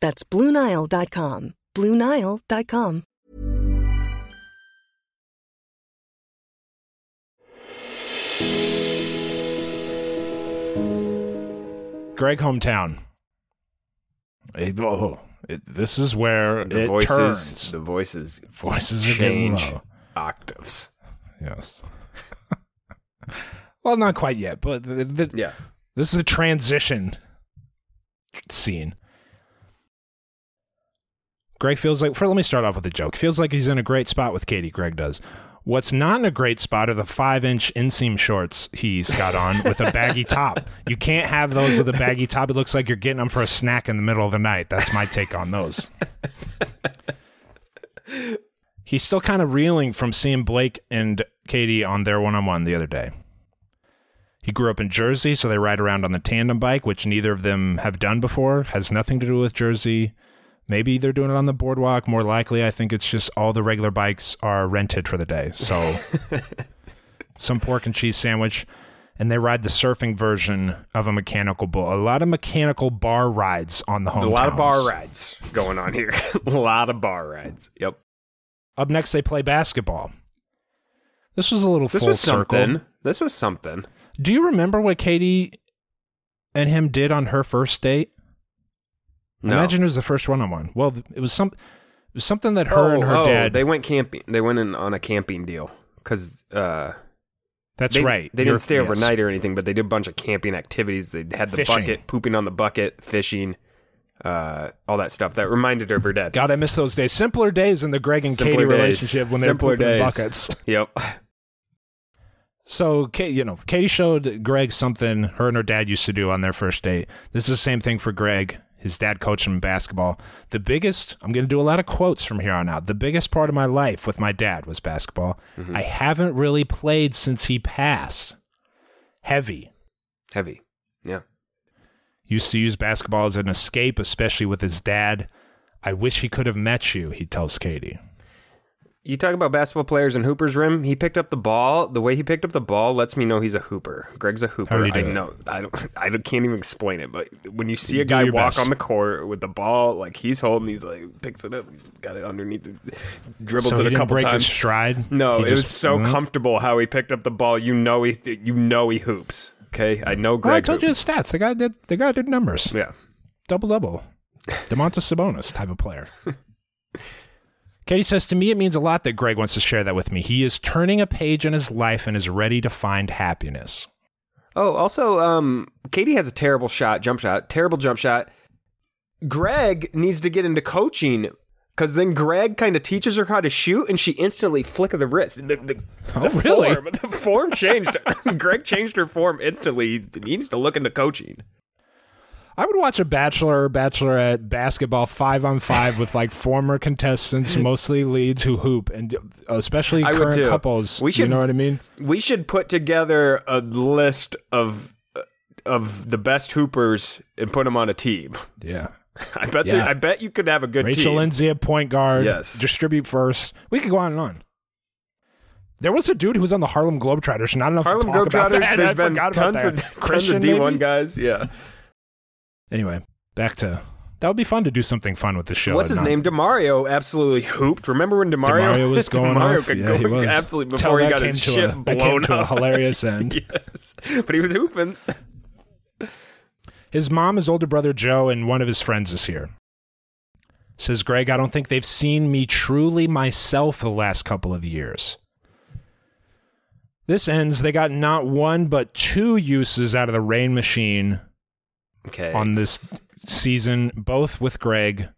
Speaker 3: That's BlueNile.com. BlueNile.com.
Speaker 1: Greg hometown. It- oh, it- this is where
Speaker 2: The
Speaker 1: it
Speaker 2: voices,
Speaker 1: turns.
Speaker 2: the voices,
Speaker 1: Voices are getting
Speaker 2: change octaves.
Speaker 1: Yes. [LAUGHS] well, not quite yet, but the, the,
Speaker 2: Yeah.
Speaker 1: this is a transition scene. Greg feels like. For let me start off with a joke. Feels like he's in a great spot with Katie. Greg does. What's not in a great spot are the five-inch inseam shorts he's got on with a baggy top. You can't have those with a baggy top. It looks like you're getting them for a snack in the middle of the night. That's my take on those. He's still kind of reeling from seeing Blake and Katie on their one-on-one the other day. He grew up in Jersey, so they ride around on the tandem bike, which neither of them have done before. Has nothing to do with Jersey. Maybe they're doing it on the boardwalk. More likely, I think it's just all the regular bikes are rented for the day. So, [LAUGHS] some pork and cheese sandwich, and they ride the surfing version of a mechanical bull. A lot of mechanical bar rides on the home.
Speaker 2: A lot of bar rides going on here. [LAUGHS] a lot of bar rides. Yep.
Speaker 1: Up next, they play basketball. This was a little
Speaker 2: This
Speaker 1: full
Speaker 2: was
Speaker 1: circle.
Speaker 2: something. This was something.
Speaker 1: Do you remember what Katie and him did on her first date?
Speaker 2: No.
Speaker 1: Imagine it was the first one-on-one. Well, it was some, it was something that her
Speaker 2: oh,
Speaker 1: and her
Speaker 2: oh,
Speaker 1: dad.
Speaker 2: They went camping. They went in on a camping deal because uh,
Speaker 1: that's
Speaker 2: they,
Speaker 1: right.
Speaker 2: They
Speaker 1: You're-
Speaker 2: didn't stay
Speaker 1: yes.
Speaker 2: overnight or anything, but they did a bunch of camping activities. They had the
Speaker 1: Fishing.
Speaker 2: bucket, pooping on the bucket, fishing, uh, all that stuff that reminded her of her dad.
Speaker 1: God, I miss those days. Simpler days in the Greg and
Speaker 2: Simpler
Speaker 1: Katie
Speaker 2: days.
Speaker 1: relationship when
Speaker 2: Simpler
Speaker 1: they were pooping buckets. [LAUGHS]
Speaker 2: Yep.
Speaker 1: So, you know, Katie showed Greg something her and her dad used to do on their first date. This is the same thing for Greg. His dad coached him in basketball. The biggest, I'm going to do a lot of quotes from here on out. The biggest part of my life with my dad was basketball.
Speaker 2: Mm-hmm.
Speaker 1: I haven't really played since he passed. Heavy.
Speaker 2: Heavy. Yeah.
Speaker 1: Used to use basketball as an escape, especially with his dad. I wish he could have met you, he tells Katie.
Speaker 2: You talk about basketball players and Hooper's rim. He picked up the ball. The way he picked up the ball lets me know he's a hooper. Greg's a hooper.
Speaker 1: How did he
Speaker 2: I
Speaker 1: it?
Speaker 2: know. I don't. [LAUGHS] I don't- can't even explain it. But when you see a
Speaker 1: Do
Speaker 2: guy
Speaker 1: your
Speaker 2: walk
Speaker 1: best.
Speaker 2: on the court with the ball, like he's holding, he's like picks it up, got it underneath, the, dribbles
Speaker 1: so
Speaker 2: it
Speaker 1: he
Speaker 2: a
Speaker 1: didn't
Speaker 2: couple
Speaker 1: break
Speaker 2: times.
Speaker 1: his stride.
Speaker 2: No,
Speaker 1: He
Speaker 2: it was
Speaker 1: just-
Speaker 2: so
Speaker 1: Mhm.
Speaker 2: comfortable how he picked up the ball. You know he, you know he hoops. Okay, I know
Speaker 1: Well,
Speaker 2: Greg.
Speaker 1: I told you
Speaker 2: hoops.
Speaker 1: his stats. The guy did. The guy did numbers.
Speaker 2: Yeah.
Speaker 1: double double. [LAUGHS] Domantas Sabonis type of player. [LAUGHS] Katie says to me, it means a lot that Greg wants to share that with me. He is turning a page in his life and is ready to find happiness.
Speaker 2: Oh, also, um, Katie has a terrible shot, jump shot, terrible jump shot. Greg needs to get into coaching because then Greg kind of teaches her how to shoot, and she instantly flick of the wrist. The, the,
Speaker 1: Oh,
Speaker 2: the
Speaker 1: really?
Speaker 2: Form, [LAUGHS] the form changed. [LAUGHS] Greg changed her form instantly. He needs to look into coaching.
Speaker 1: I would watch a bachelor or bachelorette basketball five on five with like former contestants, mostly leads who hoop, and especially
Speaker 2: I
Speaker 1: current couples.
Speaker 2: We
Speaker 1: you
Speaker 2: should-
Speaker 1: know what I mean?
Speaker 2: We should put together a list of of the best hoopers and put them on a team.
Speaker 1: Yeah. [LAUGHS]
Speaker 2: I bet.
Speaker 1: Yeah.
Speaker 2: I bet you could have a good
Speaker 1: Rachel
Speaker 2: team.
Speaker 1: Lindsay at point guard.
Speaker 2: Yes.
Speaker 1: Distribute first. We could go on and on. There was a dude who was on the Harlem Globetrotters. Not enough
Speaker 2: Harlem
Speaker 1: to talk about
Speaker 2: Globetrotters.
Speaker 1: that.
Speaker 2: There's [LAUGHS]
Speaker 1: I
Speaker 2: been tons of [LAUGHS] tons of D one
Speaker 1: maybe?
Speaker 2: guys. Yeah.
Speaker 1: Anyway, back to that would be fun to do something fun with the show.
Speaker 2: What's his
Speaker 1: not-
Speaker 2: name? Demario absolutely hooped. Remember when Demario,
Speaker 1: Demario was [LAUGHS] going
Speaker 2: Demario
Speaker 1: off.
Speaker 2: could
Speaker 1: Yeah,
Speaker 2: go
Speaker 1: he was.
Speaker 2: absolutely before he got his shit
Speaker 1: a,
Speaker 2: blown
Speaker 1: to a
Speaker 2: up. [LAUGHS]
Speaker 1: hilarious end.
Speaker 2: yes, but he was hooping.
Speaker 1: His mom, his older brother Joe, and one of his friends is here. Says Greg, I don't think they've seen me truly myself the last couple of years. This ends. They got not one but two uses out of the rain machine
Speaker 2: Okay.
Speaker 1: on this season, both with Greg.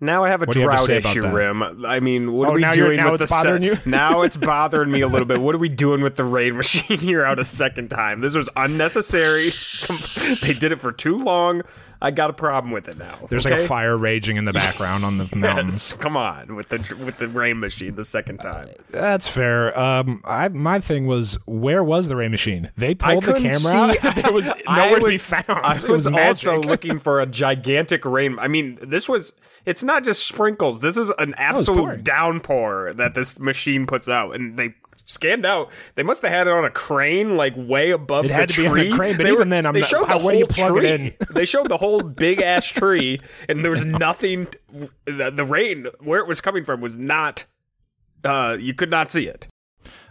Speaker 2: Now I have a
Speaker 1: What you have
Speaker 2: drought issue. Rim. I mean, what
Speaker 1: Oh,
Speaker 2: are we doing
Speaker 1: now
Speaker 2: with
Speaker 1: it's
Speaker 2: the se-
Speaker 1: bothering you? [LAUGHS]
Speaker 2: now it's bothering me a little bit. What are we doing with the rain [LAUGHS] machine here out a second time? This was unnecessary. [LAUGHS] they did it for too long. I got a problem with it now.
Speaker 1: There's like a fire raging in the background on the mountains.
Speaker 2: Yes, come on with the with the rain machine the second time.
Speaker 1: That's fair. Um, I my thing was, where was the rain machine? They pulled the camera
Speaker 2: see.
Speaker 1: out. there was nowhere to be found.
Speaker 2: I was,
Speaker 1: was
Speaker 2: also looking for a gigantic rain. I mean, this was. It's not just sprinkles. This is an absolute downpour that this machine puts out, and they scanned out. They must have had it on a crane, like way above
Speaker 1: It
Speaker 2: the
Speaker 1: had to be on a crane, but
Speaker 2: They
Speaker 1: even then, I'm
Speaker 2: they
Speaker 1: not-
Speaker 2: showed
Speaker 1: how-
Speaker 2: the
Speaker 1: you
Speaker 2: whole
Speaker 1: plug it
Speaker 2: tree.
Speaker 1: in? [LAUGHS]
Speaker 2: They showed the whole big ass tree, and there was [LAUGHS] nothing. The, the rain, where it was coming from, was not. Uh, you could not see it.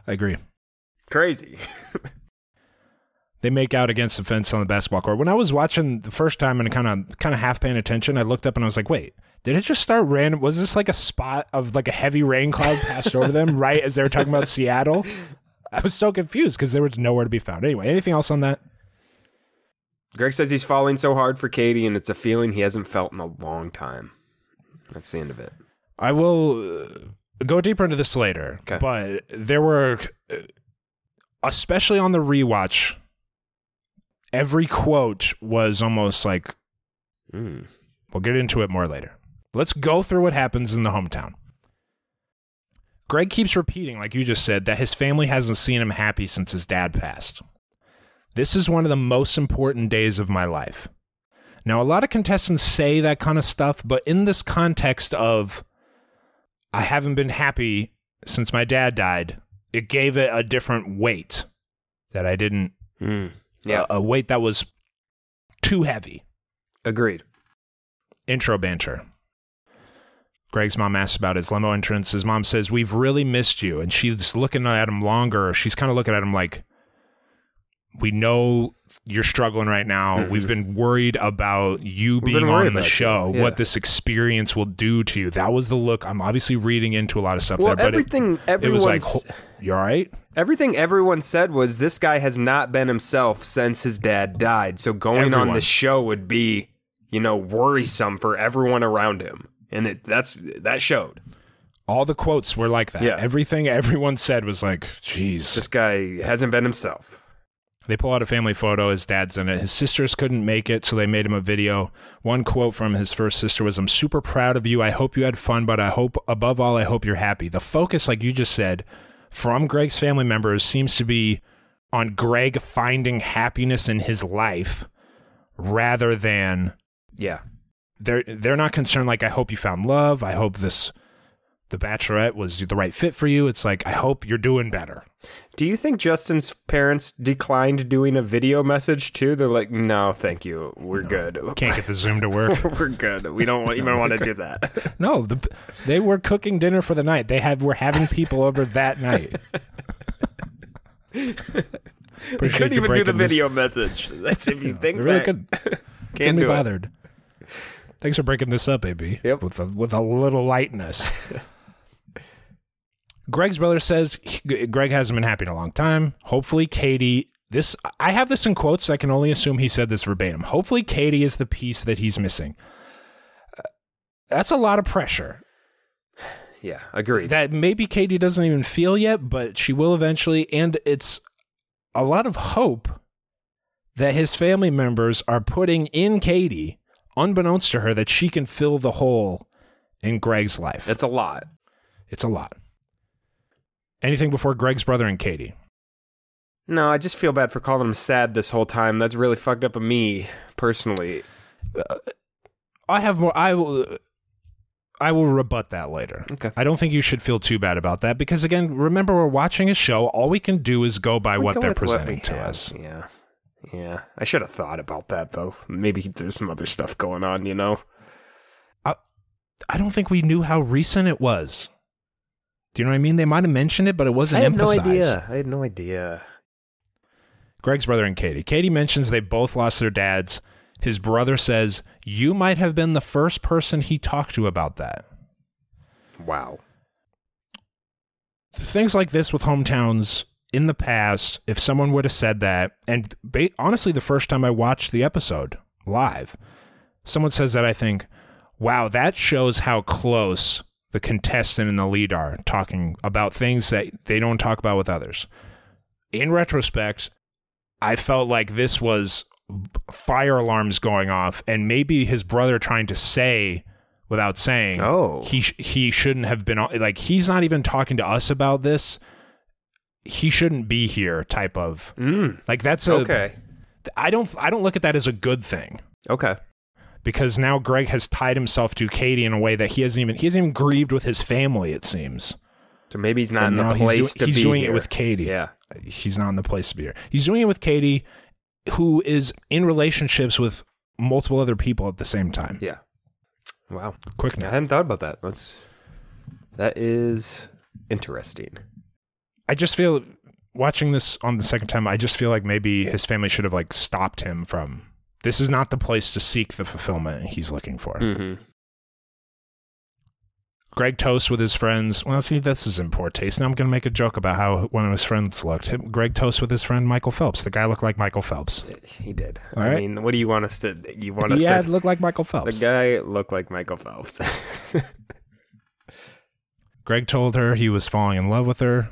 Speaker 1: I agree.
Speaker 2: Crazy. [LAUGHS]
Speaker 1: They make out against the fence on the basketball court. When I was watching the first time and kind of kind of half paying attention, I looked up and I was like, "Wait, did it just start random? Was this like a spot of like a heavy rain cloud passed over them [LAUGHS] right as they were talking about Seattle?" I was so confused because there was nowhere to be found. Anyway, anything else on that?
Speaker 2: Greg says he's falling so hard for Katie, and it's a feeling he hasn't felt in a long time. That's the end of it.
Speaker 1: I will uh, go deeper into this later,
Speaker 2: Okay.
Speaker 1: but there were, uh, especially on the rewatch, every quote was almost like,
Speaker 2: Mm.
Speaker 1: we'll get into it more later. Let's go through what happens in the hometown. Greg keeps repeating, like you just said, that his family hasn't seen him happy since his dad passed. This is one of the most important days of my life. Now, a lot of contestants say that kind of stuff, but in this context of I haven't been happy since my dad died, it gave it a different weight that I didn't,
Speaker 2: Mm. Yeah,
Speaker 1: a, a weight that was too heavy.
Speaker 2: agreed.
Speaker 1: Intro banter. Greg's mom asks about his limo entrance. His mom says, We've really missed you. And she's looking at him longer. She's kind of looking at him like, We know you're struggling right now. Mm-hmm. We've been worried about you
Speaker 2: We've
Speaker 1: being on the show,
Speaker 2: Yeah.
Speaker 1: what this experience will do to you. That was the look. I'm obviously reading into a lot of stuff
Speaker 2: Well,
Speaker 1: there, but
Speaker 2: everything
Speaker 1: it, it was like,
Speaker 2: everyone's-
Speaker 1: "Ho- You all right?
Speaker 2: Everything everyone said was this guy has not been himself since his dad died. So going on the show would be, you know, worrisome for everyone around him, and it that's that showed.
Speaker 1: All the quotes were like that.
Speaker 2: Yeah.
Speaker 1: Everything everyone said was like, Jeez.
Speaker 2: This guy hasn't been himself.
Speaker 1: They pull out a family photo. His dad's in it. His sisters couldn't make it, so they made him a video. One quote from his first sister was, I'm super proud of you. I hope you had fun, but I hope, above all, I hope you're happy. The focus, like you just said, from Greg's family members seems to be on Greg finding happiness in his life rather than
Speaker 2: Yeah.
Speaker 1: they're they're not concerned like I hope you found love. I hope this the bachelorette was the right fit for you. It's like I hope you're doing better.
Speaker 2: Do you think Justin's parents declined doing a video message too? They're like, no, thank you, we're good.
Speaker 1: Can't get the Zoom to [LAUGHS] work.
Speaker 2: we're good. We don't want- even want to do that. [LAUGHS]
Speaker 1: No, the, they were cooking dinner for the night. They had were having people over that night. [LAUGHS]
Speaker 2: We
Speaker 1: Appreciate
Speaker 2: couldn't even do the
Speaker 1: breaking this-
Speaker 2: video message. That's if you think
Speaker 1: They really
Speaker 2: back.
Speaker 1: could.
Speaker 2: Can't
Speaker 1: be
Speaker 2: do it.
Speaker 1: bothered. Thanks for breaking this up, AB.
Speaker 2: Yep.
Speaker 1: With a with a little lightness. Greg's brother says he- Greg hasn't been happy in a long time. Hopefully, Katie. This I have this in quotes. I can only assume he said this verbatim. Hopefully, Katie is the piece that he's missing. Uh, That's a lot of pressure
Speaker 2: Yeah, agreed.
Speaker 1: that maybe Katie doesn't even feel yet, but she will eventually. And it's a lot of hope that his family members are putting in Katie, unbeknownst to her, that she can fill the hole in Greg's life.
Speaker 2: it's a lot.
Speaker 1: It's a lot. Anything before Greg's brother and Katie?
Speaker 2: No, I just feel bad for calling him sad this whole time. That's really fucked up of me personally.
Speaker 1: Uh, I have more. I will. I will rebut that later.
Speaker 2: Okay.
Speaker 1: I don't think you should feel too bad about that because again, remember we're watching a show. All we can do is go by
Speaker 2: We
Speaker 1: what
Speaker 2: go
Speaker 1: they're
Speaker 2: with what
Speaker 1: presenting to
Speaker 2: have.
Speaker 1: us.
Speaker 2: Yeah. Yeah. I should have thought about that though. Maybe there's some other stuff going on, you know?
Speaker 1: I I don't think we knew how recent it was. Do you know what I mean? They might have mentioned it, but it wasn't emphasized.
Speaker 2: I had
Speaker 1: emphasized.
Speaker 2: no idea. I had no idea.
Speaker 1: Greg's brother and Katie. Katie mentions they both lost their dads. His brother says, You might have been the first person he talked to about that.
Speaker 2: Wow.
Speaker 1: Things like this with hometowns in the past, if someone would have said that, and ba- honestly, the first time I watched the episode live, someone says that, I think, wow, that shows how close the contestant and the lead are talking about things that they don't talk about with others. In retrospect, I felt like this was fire alarms going off, and maybe his brother trying to say without saying,
Speaker 2: Oh.
Speaker 1: he sh- he shouldn't have been like he's not even talking to us about this. He shouldn't be here. Type of
Speaker 2: Mm.
Speaker 1: like that's a
Speaker 2: Okay.
Speaker 1: I don't I don't look at that as a good thing
Speaker 2: Okay.
Speaker 1: Because now Greg has tied himself to Katie in a way that he hasn't even he hasn't even grieved with his family. It seems.
Speaker 2: So maybe he's not
Speaker 1: And
Speaker 2: in
Speaker 1: now
Speaker 2: the
Speaker 1: he's
Speaker 2: place
Speaker 1: doing-
Speaker 2: to
Speaker 1: he's
Speaker 2: be
Speaker 1: doing it with Katie.
Speaker 2: Yeah.
Speaker 1: He's not in the place to be here. He's doing it with Katie, who is in relationships with multiple other people at the same time.
Speaker 2: Yeah. Wow.
Speaker 1: Quick
Speaker 2: I hadn't thought about that. That's that is interesting.
Speaker 1: I just feel watching this on the second time. I just feel like maybe his family should have like stopped him from. This is not the place to seek the fulfillment he's looking for.
Speaker 2: Mm-hmm.
Speaker 1: Greg toasts with his friends. Well, see, this is in poor taste. Now I'm going to make a joke about how one of his friends looked. Greg toasts with his friend Michael Phelps. The guy looked like Michael Phelps.
Speaker 2: He did.
Speaker 1: All
Speaker 2: I
Speaker 1: right.
Speaker 2: mean, what do you want us to? You want us
Speaker 1: Yeah,
Speaker 2: to?
Speaker 1: looked like Michael Phelps.
Speaker 2: The guy looked like Michael Phelps. [LAUGHS]
Speaker 1: Greg told her he was falling in love with her.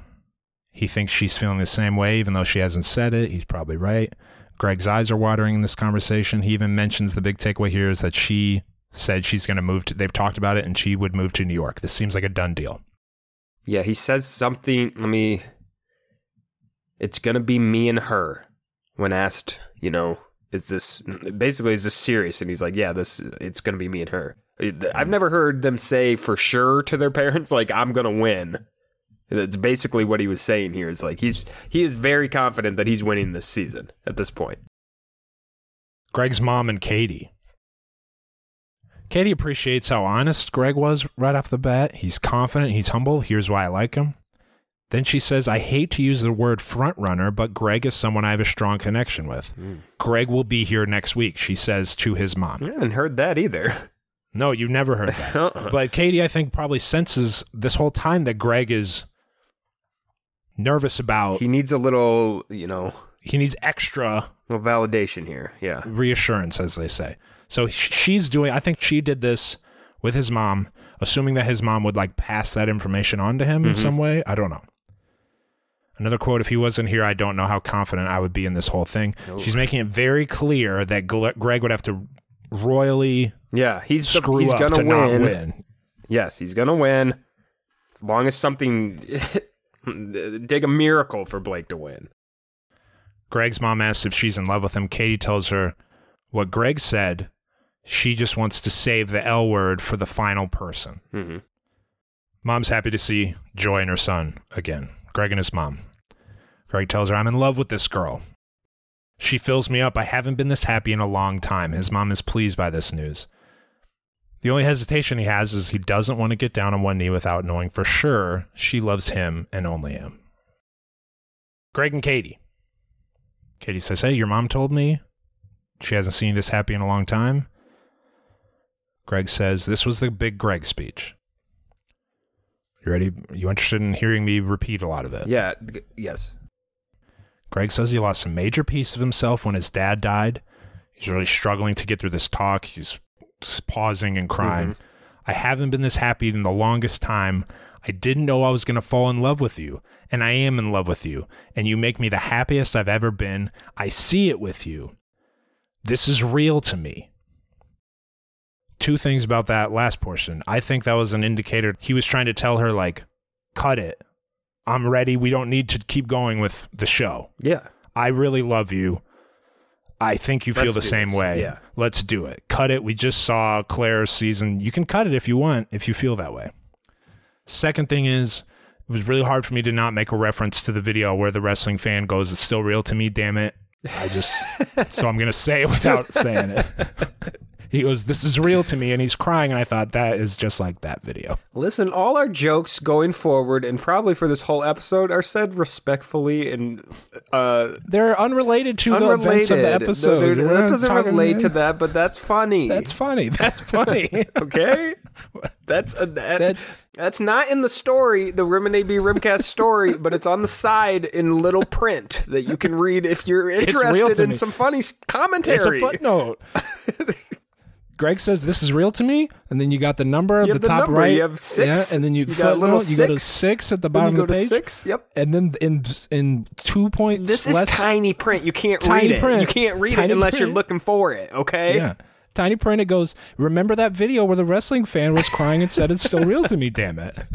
Speaker 1: He thinks she's feeling the same way, even though she hasn't said it. He's probably right. Greg's eyes are watering in this conversation. He even mentions the big takeaway here is that she said she's going to move to, they've talked about it, and she would move to New York. This seems like a done deal.
Speaker 2: yeah, he says something. Let me. It's gonna be me and her. When asked, you know, is this basically is this serious? And he's like, yeah, this it's gonna be me and her. I've mm. never heard them say for sure to their parents like I'm gonna win. That's basically what he was saying here. Is like he's he is very confident that he's winning this season at this point.
Speaker 1: Greg's mom and Katie. Katie appreciates how honest Greg was right off the bat. He's confident, he's humble. Here's why I like him. Then she says, I hate to use the word front runner, but Greg is someone I have a strong connection with. Mm. Greg will be here next week, she says to his mom.
Speaker 2: I haven't heard that either.
Speaker 1: No, you've never heard that. [LAUGHS]
Speaker 2: Uh-uh.
Speaker 1: but Katie, I think, probably senses this whole time that Greg is nervous about.
Speaker 2: He needs a little, you know,
Speaker 1: he needs extra
Speaker 2: validation here. Yeah.
Speaker 1: reassurance, as they say. So she's doing. I think she did this with his mom, assuming that his mom would like pass that information on to him in mm-hmm. some way. I don't know. Another quote: "If he wasn't here, I don't know how confident I would be in this whole thing." She's making it very clear that Greg would have to royally
Speaker 2: Yeah, he's the, he's gonna
Speaker 1: to
Speaker 2: win.
Speaker 1: win.
Speaker 2: Yes, he's gonna win. As long as something [LAUGHS] [LAUGHS] take a miracle for Blake to win.
Speaker 1: Greg's mom asks if she's in love with him. Katie tells her what Greg said. She just wants to save the L word for the final person.
Speaker 2: Mm-hmm.
Speaker 1: Mom's happy to see Joy and her son again, Greg and his mom. Greg tells her, I'm in love with this girl. She fills me up. I haven't been this happy in a long time. His mom is pleased by this news. The only hesitation he has is he doesn't want to get down on one knee without knowing for sure she loves him and only him. Greg and Katie. Katie says, Hey, your mom told me she hasn't seen you this happy in a long time. Greg says, This was the big Greg speech. You ready? You interested in hearing me repeat a lot of it?
Speaker 2: Yeah. g- Yes.
Speaker 1: Greg says he lost a major piece of himself when his dad died. He's really struggling to get through this talk. He's pausing and crying. Mm-hmm. I haven't been this happy in the longest time. I didn't know I was going to fall in love with you, and I am in love with you, and you make me the happiest I've ever been. I see it with you. This is real to me. Two things about that last portion. I think that was an indicator he was trying to tell her, like, cut it. I'm ready. We don't need to keep going with the show.
Speaker 2: Yeah.
Speaker 1: I really love you. I think you feel
Speaker 2: Let's
Speaker 1: the same
Speaker 2: this.
Speaker 1: way.
Speaker 2: Yeah.
Speaker 1: Let's do it. Cut it. We just saw Clare's season. You can cut it if you want, if you feel that way. Second thing is, it was really hard for me to not make a reference to the video where the wrestling fan goes, It's still real to me, damn it. I just, [LAUGHS] so I'm going to say it without saying it. [LAUGHS] he goes, This is real to me. And he's crying. And I thought that is just like that video.
Speaker 2: Listen, all our jokes going forward and probably for this whole episode are said respectfully and uh
Speaker 1: They're unrelated to the events of the episode.
Speaker 2: They're- that doesn't relate to that, but that's funny.
Speaker 1: That's funny. That's funny. [LAUGHS]
Speaker 2: okay. That's a, that,
Speaker 1: Said-
Speaker 2: that's not in the story, the Rim and AB Rimcast story, but it's on the side in little print that you can read if you're interested in
Speaker 1: me.
Speaker 2: some funny commentary.
Speaker 1: It's a footnote. [LAUGHS] Greg says this is real to me, and then you got the number at the top
Speaker 2: number.
Speaker 1: right.
Speaker 2: You have six.
Speaker 1: yeah, and then you,
Speaker 2: You got a little
Speaker 1: You go to
Speaker 2: six.
Speaker 1: at the bottom of the page.
Speaker 2: six. Yep.
Speaker 1: And then in in two points.
Speaker 2: This is tiny print. You can't
Speaker 1: Tiny
Speaker 2: read it. You can't read
Speaker 1: Tiny
Speaker 2: it unless you're looking for it. Okay.
Speaker 1: Yeah, tiny print. It goes. Remember that video where the wrestling fan was crying and said it's still real to me. Damn it. [LAUGHS]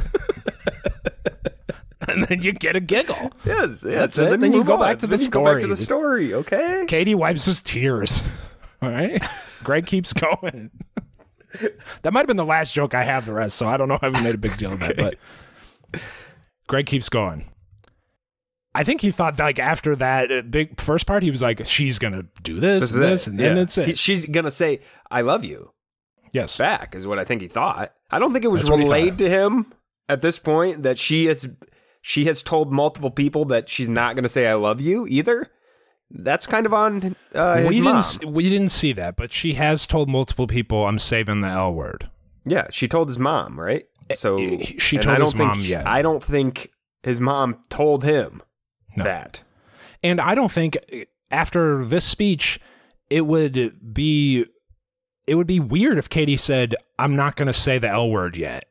Speaker 1: and then you get a giggle.
Speaker 2: Yes. Yeah.
Speaker 1: That's
Speaker 2: so
Speaker 1: it.
Speaker 2: Then,
Speaker 1: Then
Speaker 2: you
Speaker 1: go
Speaker 2: move
Speaker 1: back to the
Speaker 2: Then you go back to the story. Okay.
Speaker 1: Katie wipes his tears. All right. [LAUGHS] Greg keeps going. that might have been the last joke I have the rest, so I don't know if I haven't made a big deal of that, but Greg keeps going. I think he thought like after that uh, big first part, he was like, she's gonna do this,
Speaker 2: This
Speaker 1: and this,
Speaker 2: it.
Speaker 1: and then
Speaker 2: Yeah.
Speaker 1: it's it.
Speaker 2: He- she's gonna say, "I love you."
Speaker 1: yes.
Speaker 2: back is what I think he thought. I don't think it was
Speaker 1: That's
Speaker 2: relayed to him at this point that she has she has told multiple people that she's not going to say I love you either. That's kind of on uh, his
Speaker 1: we didn't
Speaker 2: mom.
Speaker 1: s- we didn't see that, but she has told multiple people I'm saving the L word.
Speaker 2: yeah, she told his mom, right? Eh, so
Speaker 1: eh, she told
Speaker 2: I don't
Speaker 1: his
Speaker 2: think
Speaker 1: mom,
Speaker 2: she-
Speaker 1: yeah.
Speaker 2: I don't think his mom told him
Speaker 1: No.
Speaker 2: that.
Speaker 1: And I don't think eh, after this speech, it would be it would be weird if Katie said, "I'm not going to say the L word yet."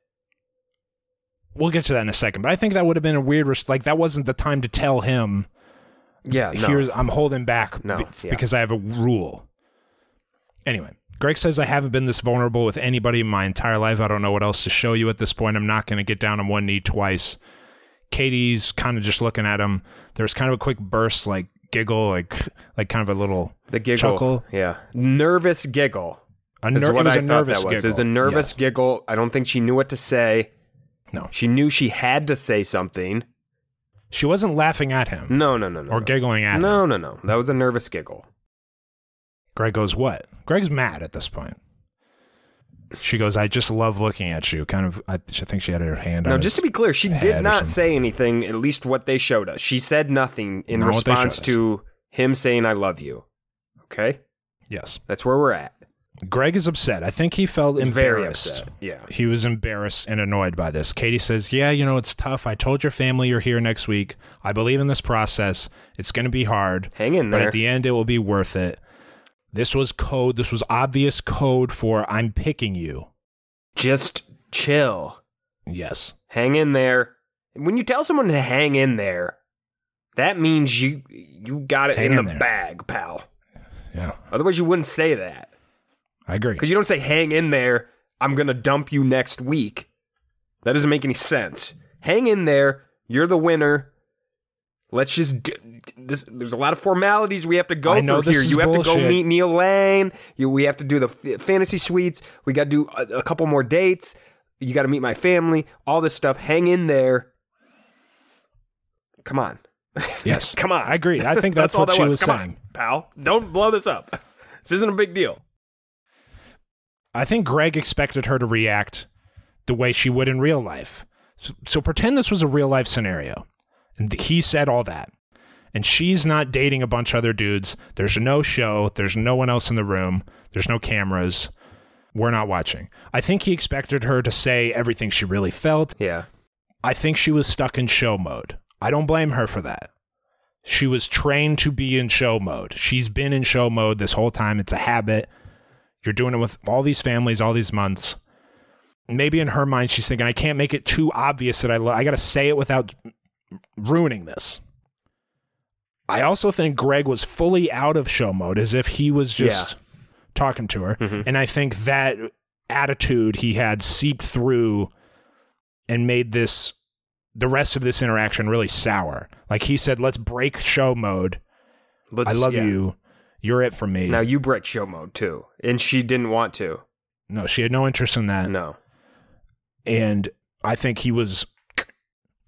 Speaker 1: We'll get to that in a second, but I think that would have been a weird. res- Like that wasn't the time to tell him.
Speaker 2: Yeah, no.
Speaker 1: Here's I'm holding back
Speaker 2: No,
Speaker 1: be-
Speaker 2: yeah.
Speaker 1: because I have a rule. Anyway, Greg says I haven't been this vulnerable with anybody in my entire life. I don't know what else to show you at this point. I'm not going to get down on one knee twice. Katie's kind of just looking at him. There's kind of a quick burst, like giggle, like like kind of a little
Speaker 2: the giggle.
Speaker 1: chuckle.
Speaker 2: Yeah, nervous giggle.
Speaker 1: A
Speaker 2: Is
Speaker 1: ner-
Speaker 2: what
Speaker 1: it was
Speaker 2: I
Speaker 1: a
Speaker 2: thought
Speaker 1: nervous
Speaker 2: that was. It was a nervous giggle. I don't think she knew what to say.
Speaker 1: No,
Speaker 2: She knew she had to say something.
Speaker 1: She wasn't laughing at him
Speaker 2: No, no, no, no.
Speaker 1: or
Speaker 2: no.
Speaker 1: giggling at him.
Speaker 2: No, no, no. That was a nervous giggle.
Speaker 1: Greg goes, "What?" Greg's mad at this point. She goes, "I just love looking at you." Kind of. I, think she had her hand.
Speaker 2: Now,
Speaker 1: on
Speaker 2: just to be clear, she did not say anything, at least what they showed us. She said nothing in
Speaker 1: Not
Speaker 2: response to him saying, I love you. Okay?
Speaker 1: Yes.
Speaker 2: That's where we're at.
Speaker 1: Greg is upset. I think he felt
Speaker 2: Very
Speaker 1: embarrassed.
Speaker 2: upset. Yeah.
Speaker 1: He was embarrassed and annoyed by this. Katie says, Yeah, you know, it's tough. I told your family you're here next week. I believe in this process. It's going to be hard.
Speaker 2: Hang in there.
Speaker 1: But at the end, it will be worth it. This was code. This was obvious code for I'm picking you.
Speaker 2: Just chill.
Speaker 1: Yes.
Speaker 2: Hang in there. When you tell someone to hang in there, that means you you got it in
Speaker 1: in
Speaker 2: the
Speaker 1: there.
Speaker 2: bag, pal.
Speaker 1: Yeah.
Speaker 2: Otherwise, you wouldn't say that.
Speaker 1: I agree.
Speaker 2: Because you don't say, hang in there, I'm going to dump you next week. That doesn't make any sense. Hang in there, you're the winner. Let's just do this. There's a lot of formalities we have to go through here. You have to go meet Neil Lane. You, we have to do the f- fantasy suites. We got to do a, a couple more dates. You got to meet my family. All this stuff. Hang in there. Come on. [LAUGHS]
Speaker 1: Yes.
Speaker 2: Come on.
Speaker 1: I agree. I think [LAUGHS] that's,
Speaker 2: all
Speaker 1: what
Speaker 2: that
Speaker 1: she
Speaker 2: was.
Speaker 1: was saying.
Speaker 2: on, pal. Don't blow this up. This isn't a big deal.
Speaker 1: I think Greg expected her to react the way she would in real life. So, so pretend this was a real life scenario. And he said all that. And she's not dating a bunch of other dudes. There's no show. There's no one else in the room. There's no cameras. We're not watching. I think he expected her to say everything she really felt.
Speaker 2: Yeah.
Speaker 1: I think she was stuck in show mode. I don't blame her for that. She was trained to be in show mode. She's been in show mode this whole time. It's a habit. You're doing it with all these families, all these months. maybe in her mind she's thinking I can't make it too obvious that I love. I got to say it without ruining this. I also think Greg was fully out of show mode, as if he was just talking to her, mm-hmm. and I think that attitude he had seeped through and made this the rest of this interaction really sour. Like he said, "Let's break show mode.
Speaker 2: Let's,
Speaker 1: I love
Speaker 2: yeah.
Speaker 1: you. You're it for me."
Speaker 2: Now you break show mode too, and she didn't want to.
Speaker 1: no, she had no interest in that.
Speaker 2: No.
Speaker 1: and I think he was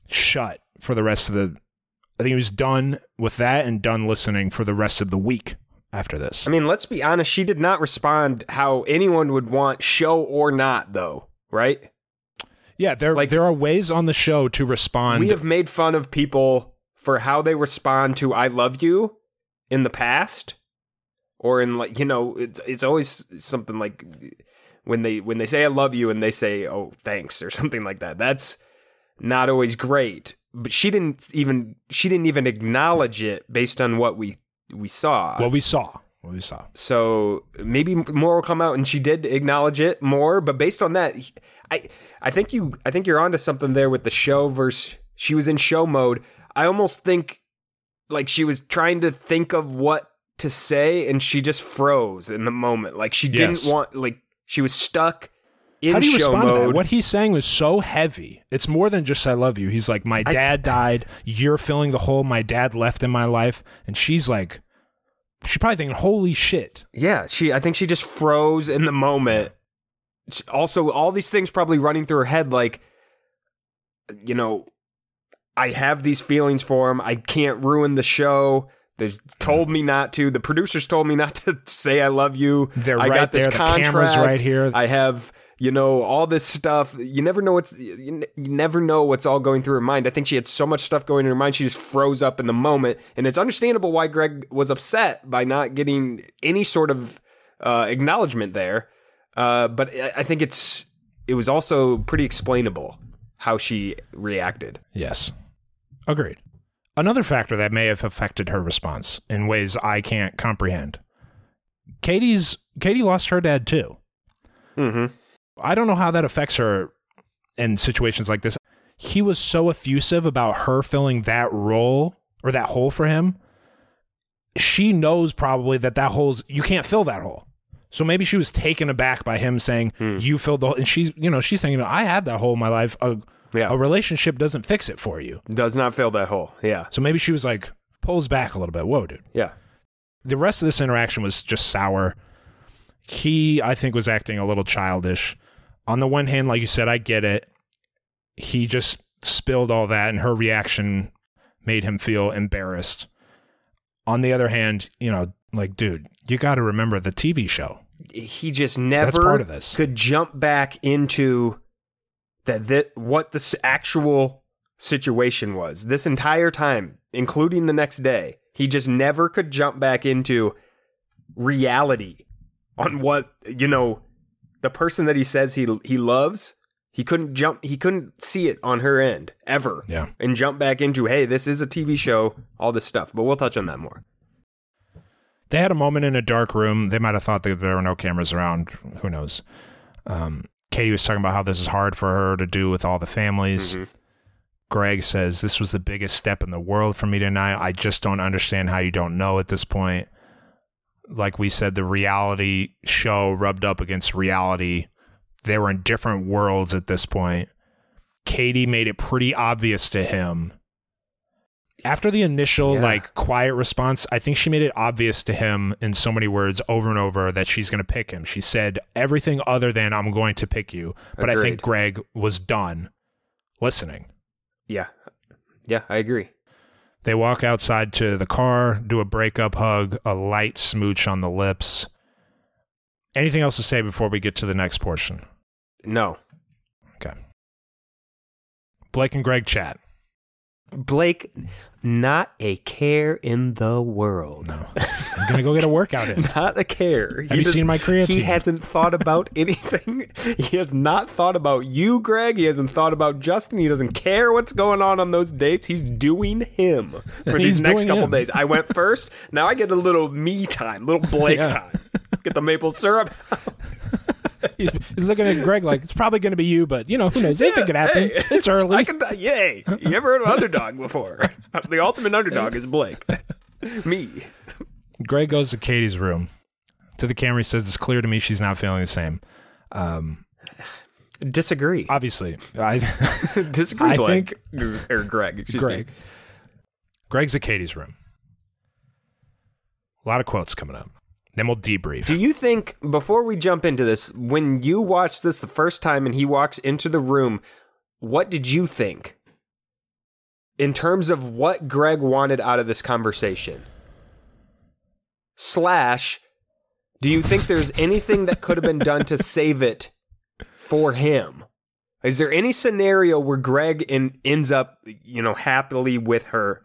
Speaker 1: shut for the rest of the. I think he was done with that and done listening for the rest of the week after this.
Speaker 2: I mean, let's be honest. She did not respond how anyone would want, show or not, though. Right?
Speaker 1: yeah, there
Speaker 2: like-
Speaker 1: there are ways on the show to respond.
Speaker 2: we have made fun of people for how they respond to "I love you" in the past, or in like you know, it's it's always something like when they when they say "I love you" and they say "Oh, thanks" or something like that. That's not always great. But she didn't even she didn't even acknowledge it based on what we we saw.
Speaker 1: what we saw. What we saw.
Speaker 2: So maybe more will come out, and she did acknowledge it more. But based on that, I I think you I think you're onto something there with the show versus she was in show mode. I almost think like she was trying to think of what to say, and she just froze in the moment. Like she
Speaker 1: Yes.
Speaker 2: didn't want like she was stuck in
Speaker 1: How do you
Speaker 2: show
Speaker 1: respond to that?
Speaker 2: mode.
Speaker 1: What he's saying was so heavy. It's more than just "I love you." He's like, "My dad died. You're filling the hole my dad left in my life," and she's like, she's probably thinking, "Holy shit!"
Speaker 2: Yeah, she. I think she just froze in the moment. It's Also, all these things probably running through her head, like, you know, I have these feelings for him. I can't ruin the show. They told me not to. The producers told me not [LAUGHS] to say I love you.
Speaker 1: They're
Speaker 2: I
Speaker 1: right
Speaker 2: got this
Speaker 1: there. The camera's right here.
Speaker 2: I have, you know, all this stuff. You never know what's. You ne- you never know what's all going through her mind. I think she had so much stuff going in her mind. She just froze up in the moment, and it's understandable why Greg was upset by not getting any sort of uh, acknowledgement there. Uh, but I I think it's it was also pretty explainable how she reacted.
Speaker 1: Yes. Agreed. Another factor that may have affected her response in ways I can't comprehend. Katie's Katie lost her dad too.
Speaker 2: Mm-hmm.
Speaker 1: I don't know how that affects her in situations like this. He was so effusive about her filling that role or that hole for him. She knows probably that that hole's you can't fill that hole. So maybe she was taken aback by him saying you filled the hole, and she's you know she's thinking I had that hole in my life. A,
Speaker 2: Yeah.
Speaker 1: a relationship doesn't fix it for you.
Speaker 2: Does not fill that hole. Yeah.
Speaker 1: So maybe she was like pulls back a little bit. Whoa, dude.
Speaker 2: Yeah.
Speaker 1: The rest of this interaction was just sour. He, I think, was acting a little childish. On the one hand, like you said, I get it. He just spilled all that, and her reaction made him feel embarrassed. On the other hand, you know, like, dude, you got to remember the TV show.
Speaker 2: he just never
Speaker 1: part of this.
Speaker 2: could jump back into that that what the actual situation was this entire time including the next day he just never could jump back into reality on what you know the person that he says he he loves he couldn't jump he couldn't see it on her end ever
Speaker 1: Yeah.
Speaker 2: and jump back into hey this is a TV show all this stuff but we'll touch on that more
Speaker 1: They had a moment in a dark room. They might have thought that there were no cameras around. Who knows? Um, Katie was talking about how this is hard for her to do with all the families. Mm-hmm. Greg says, This was the biggest step in the world for me tonight. I just don't understand how you don't know at this point. Like we said, the reality show rubbed up against reality. They were in different worlds at this point. Katie made it pretty obvious to him. After the initial,
Speaker 2: Yeah.
Speaker 1: like, quiet response, I think she made it obvious to him in so many words over and over that she's going to pick him. She said everything other than, I'm going to pick you. But I think Greg was done listening.
Speaker 2: yeah yeah I agree
Speaker 1: They walk outside to the car, do a breakup hug, a light smooch on the lips. Anything else to say before we get to the next portion?
Speaker 2: no
Speaker 1: Okay. Blake and Greg chat.
Speaker 2: Blake, not a care in the world.
Speaker 1: No. I'm going to go get a workout in. [LAUGHS]
Speaker 2: Not a care.
Speaker 1: Have you seen my creatine?
Speaker 2: He hasn't thought about [LAUGHS] anything. he has not thought about you, Greg. He hasn't thought about Justin. He doesn't care what's going on on those dates. He's doing him for these next couple days. I went [LAUGHS] first. Now I get a little me time, little Blake
Speaker 1: Yeah.
Speaker 2: time. Get the maple syrup.
Speaker 1: He's, he's looking at Greg like it's probably going to be you, but you know who knows? Anything could happen.
Speaker 2: Hey,
Speaker 1: it's early.
Speaker 2: I can. die. Yay! You ever heard of underdog before? [LAUGHS] the ultimate underdog is Blake. Me.
Speaker 1: Greg goes to Katie's room. To the camera, he says, "It's clear to me she's not feeling the same." Um,
Speaker 2: Disagree.
Speaker 1: obviously, I [LAUGHS]
Speaker 2: Disagree,
Speaker 1: I
Speaker 2: Blake. or Greg.
Speaker 1: Greg.
Speaker 2: me.
Speaker 1: Greg's at Katie's room. A lot of quotes coming up. Then we'll debrief.
Speaker 2: Do you think before we jump into this, when you watched this the first time and he walks into the room, what did you think? In terms of what Greg wanted out of this conversation? Slash, do you think there's anything that could have been done to save it for him? Is there any scenario where Greg in, ends up, you know, happily with her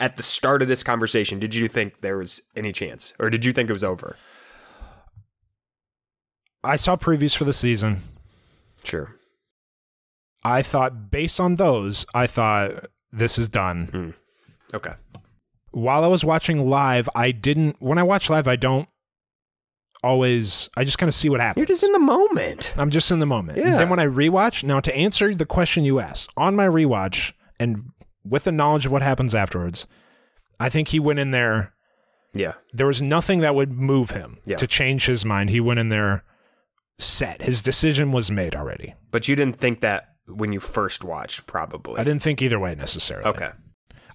Speaker 2: at the start of this conversation? Did you think there was any chance, or did you think it was over?
Speaker 1: I saw previews for the season.
Speaker 2: Sure.
Speaker 1: I thought, based on those, I thought this is done. Hmm.
Speaker 2: Okay.
Speaker 1: While I was watching live, I didn't. When I watch live, I don't always. I just kind of see what happens.
Speaker 2: You're just in the moment.
Speaker 1: I'm just in the moment.
Speaker 2: Yeah.
Speaker 1: Then when I rewatch, now to answer the question you asked, on my rewatch and with the knowledge of what happens afterwards, I think he went in there.
Speaker 2: Yeah.
Speaker 1: There was nothing that would move him
Speaker 2: Yeah.
Speaker 1: to change his mind. He went in there set. His decision was made already.
Speaker 2: But you didn't think that when you first watched, probably.
Speaker 1: I didn't think either way necessarily.
Speaker 2: Okay.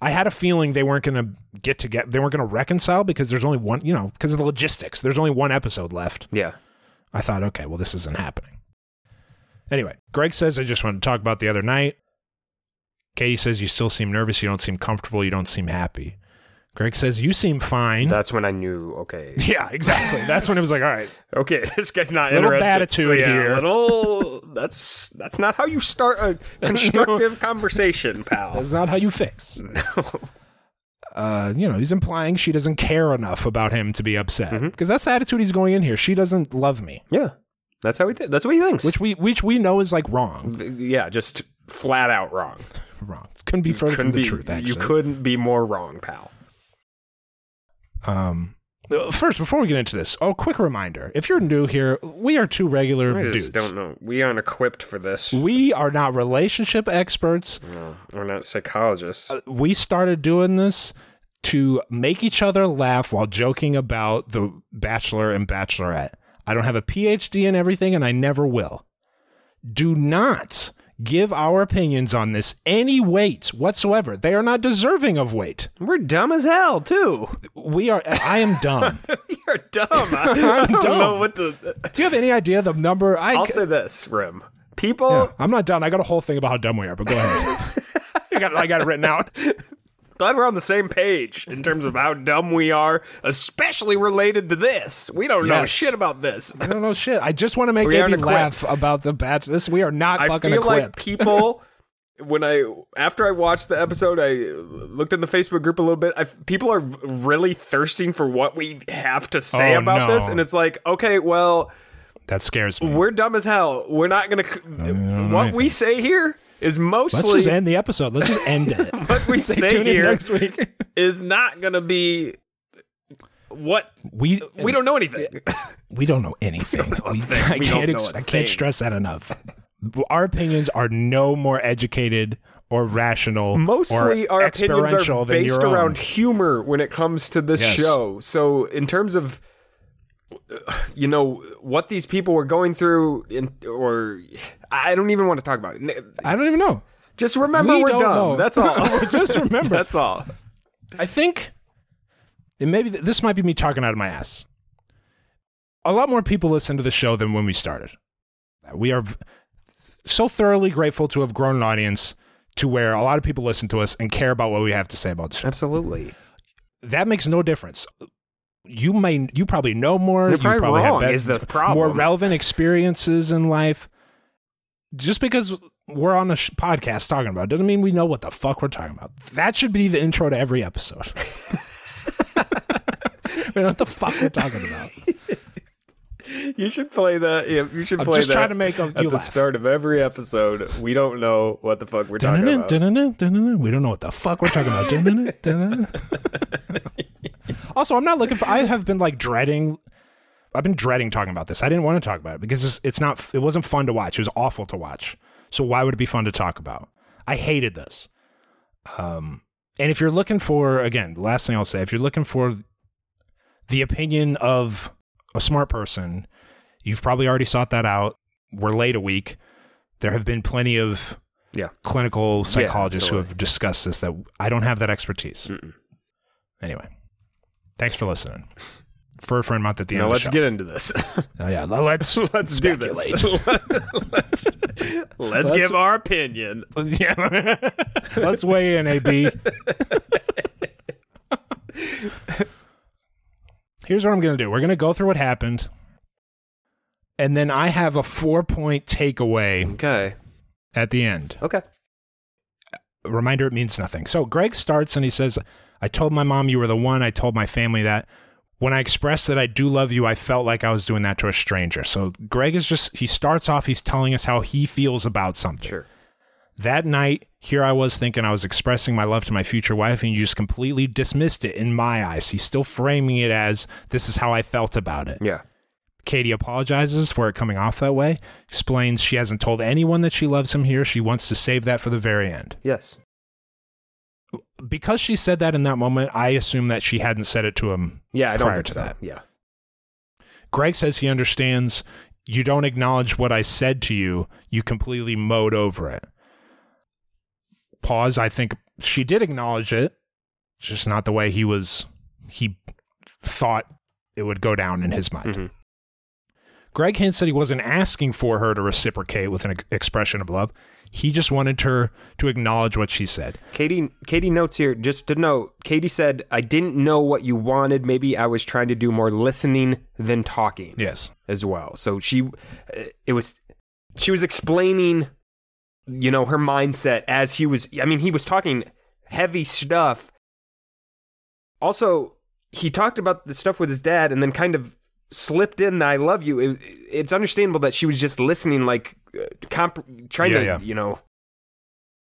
Speaker 1: I had a feeling they weren't going to get to get they weren't going to reconcile because there's only one, you know, because of the logistics. There's only one episode left.
Speaker 2: Yeah.
Speaker 1: I thought, okay, well, this isn't happening. Anyway, Greg says, I just wanted to talk about the other night. Katie says, you still seem nervous. You don't seem comfortable. You don't seem happy. Greg says, you seem fine.
Speaker 2: That's when I knew, okay. [LAUGHS]
Speaker 1: yeah, exactly. That's when it was like, all right, [LAUGHS]
Speaker 2: Okay, this guy's not interested.
Speaker 1: Little
Speaker 2: interested.
Speaker 1: attitude
Speaker 2: yeah,
Speaker 1: here.
Speaker 2: Little that's that's not how you start a [LAUGHS] constructive conversation, pal.
Speaker 1: that's not how you fix. No. Uh, you know, he's implying she doesn't care enough about him to be upset
Speaker 2: Mm-hmm.
Speaker 1: because that's the attitude he's going in here. She doesn't love me,
Speaker 2: Yeah. That's how he th- that's what he thinks.
Speaker 1: which we which we know is like wrong.
Speaker 2: yeah, just flat out wrong.
Speaker 1: Wrong. Couldn't be further from
Speaker 2: Couldn't
Speaker 1: the
Speaker 2: be-
Speaker 1: truth. Actually,
Speaker 2: You couldn't be more wrong, pal.
Speaker 1: Um, uh, first, before we get into this, oh, quick reminder: if you're new here, we are two regular
Speaker 2: I
Speaker 1: dudes.
Speaker 2: don't know. We aren't equipped for this.
Speaker 1: We are not relationship experts.
Speaker 2: No, we're not psychologists.
Speaker 1: Uh, We started doing this to make each other laugh while joking about the Bachelor and Bachelorette. I don't have a PhD in everything, and I never will. Do not give our opinions on this any weight whatsoever. They are not deserving of weight.
Speaker 2: We're dumb as hell too.
Speaker 1: We are. I am dumb. [LAUGHS]
Speaker 2: You're dumb. [LAUGHS] I, I don't
Speaker 1: dumb.
Speaker 2: know what the.
Speaker 1: Do you have any idea the number? I
Speaker 2: I'll say this, Rim. People,
Speaker 1: Yeah, I'm not done. I got a whole thing about how dumb we are, but go ahead. [LAUGHS] I got, I got it written out.
Speaker 2: Glad we're on the same page in terms of how dumb we are, especially related to this. We don't know shit about this.
Speaker 1: I don't know shit. I just want to make Abby laugh about the batch. This we are not fucking.
Speaker 2: I
Speaker 1: fucking
Speaker 2: feel like people. [LAUGHS] When I after I watched the episode, I looked in the Facebook group a little bit. I, people are really thirsting for what we have to say
Speaker 1: Oh,
Speaker 2: about
Speaker 1: no.
Speaker 2: this, and it's like, okay, well,
Speaker 1: that scares me.
Speaker 2: we're dumb as hell. We're not gonna. What we say here is
Speaker 1: Let's just end the episode. Let's just end it. [LAUGHS]
Speaker 2: what we
Speaker 1: Say tune
Speaker 2: here
Speaker 1: next week.
Speaker 2: is not gonna be what
Speaker 1: We
Speaker 2: we don't know anything.
Speaker 1: we don't know anything. [LAUGHS] We,
Speaker 2: thing.
Speaker 1: I
Speaker 2: We don't
Speaker 1: can't
Speaker 2: know
Speaker 1: ex- I can't stress that enough. Our opinions are no more educated or rational.
Speaker 2: Mostly
Speaker 1: or
Speaker 2: our opinions are based
Speaker 1: your own.
Speaker 2: around humor when it comes to this
Speaker 1: Yes.
Speaker 2: show. So in terms of you know what these people were going through in, or I don't even want to talk about it.
Speaker 1: I don't even know.
Speaker 2: Just remember
Speaker 1: We
Speaker 2: we're
Speaker 1: don't
Speaker 2: dumb.
Speaker 1: know.
Speaker 2: That's [LAUGHS] all.
Speaker 1: Just [LAUGHS] remember.
Speaker 2: That's all.
Speaker 1: I think, and maybe th- this might be me talking out of my ass. A lot more people listen to the show than when we started. We are v- so thoroughly grateful to have grown an audience to where a lot of people listen to us and care about what we have to say about the show.
Speaker 2: Absolutely.
Speaker 1: That makes no difference. You may, you probably know more.
Speaker 2: You're
Speaker 1: you
Speaker 2: probably wrong,
Speaker 1: have
Speaker 2: is the problem.
Speaker 1: more relevant experiences in life. Just because we're on a sh- podcast talking about it doesn't mean we know what the fuck we're talking about. That should be the intro to every episode. [LAUGHS] we know what the fuck we're talking about. [LAUGHS]
Speaker 2: You should play that. Yeah, you should
Speaker 1: I'm
Speaker 2: play
Speaker 1: just
Speaker 2: that
Speaker 1: trying to make a-
Speaker 2: at the
Speaker 1: laugh.
Speaker 2: start of every episode. We don't know what the fuck we're talking about.
Speaker 1: dun-dun-dun, dun-dun-dun. We don't know what the fuck we're talking about. [LAUGHS] Also, I'm not looking for. I have been like dreading I've been dreading talking about this. I didn't want to talk about it because it's, it's not. It wasn't fun to watch. It was awful to watch. So why would it be fun to talk about? I hated this. Um, and if you're looking for again, the last thing I'll say, if you're looking for the opinion of a smart person, you've probably already sought that out. We're late a week. There have been plenty of
Speaker 2: Yeah.
Speaker 1: clinical psychologists who have discussed this that I don't have that expertise. Anyway, thanks for listening. For a friend month at the
Speaker 2: Now
Speaker 1: end.
Speaker 2: Now
Speaker 1: let's the
Speaker 2: get into this. [LAUGHS]
Speaker 1: Oh, yeah, let's [LAUGHS]
Speaker 2: let's do this. [LAUGHS] let's let's give our opinion.
Speaker 1: yeah. let's weigh in, AB. Here's what I'm going to do. We're going to go through what happened, and then I have a four point takeaway
Speaker 2: Okay.
Speaker 1: at the end.
Speaker 2: Okay.
Speaker 1: A reminder it means nothing. So Greg starts and he says, I told my mom you were the one. I told my family that. When I expressed that I do love you, I felt like I was doing that to a stranger. So Greg is just, he starts off, he's telling us how he feels about something.
Speaker 2: Sure.
Speaker 1: That night, here I was thinking I was expressing my love to my future wife, and you just completely dismissed it in my eyes. He's still framing it as this is how I felt about it.
Speaker 2: Yeah.
Speaker 1: Katie apologizes for it coming off that way, explains she hasn't told anyone that she loves him here. She wants to save that for the very end.
Speaker 2: Yes.
Speaker 1: Because she said that in that moment, I assume that she hadn't said it to him
Speaker 2: Yeah, I don't
Speaker 1: prior
Speaker 2: think
Speaker 1: to
Speaker 2: so.
Speaker 1: that.
Speaker 2: Yeah.
Speaker 1: Greg says he understands you don't acknowledge what I said to you, you completely mowed over it. Pause. I think she did acknowledge it, just not the way he was, he thought it would go down in his mind.
Speaker 2: Mhm.
Speaker 1: Greg hints that he wasn't asking for her to reciprocate with an ex- expression of love. He just wanted her to acknowledge what she said.
Speaker 2: Katie Katie notes here just to note, Katie said, I didn't know what you wanted. Maybe I was trying to do more listening than talking.
Speaker 1: Yes.
Speaker 2: as well. So she, it was, she was explaining, you know, her mindset as he was. I mean, he was talking heavy stuff. Also, he talked about the stuff with his dad, and then kind of slipped in the "I love you." It, it's understandable that she was just listening, like comp- trying
Speaker 1: Yeah,
Speaker 2: to,
Speaker 1: yeah.
Speaker 2: you know,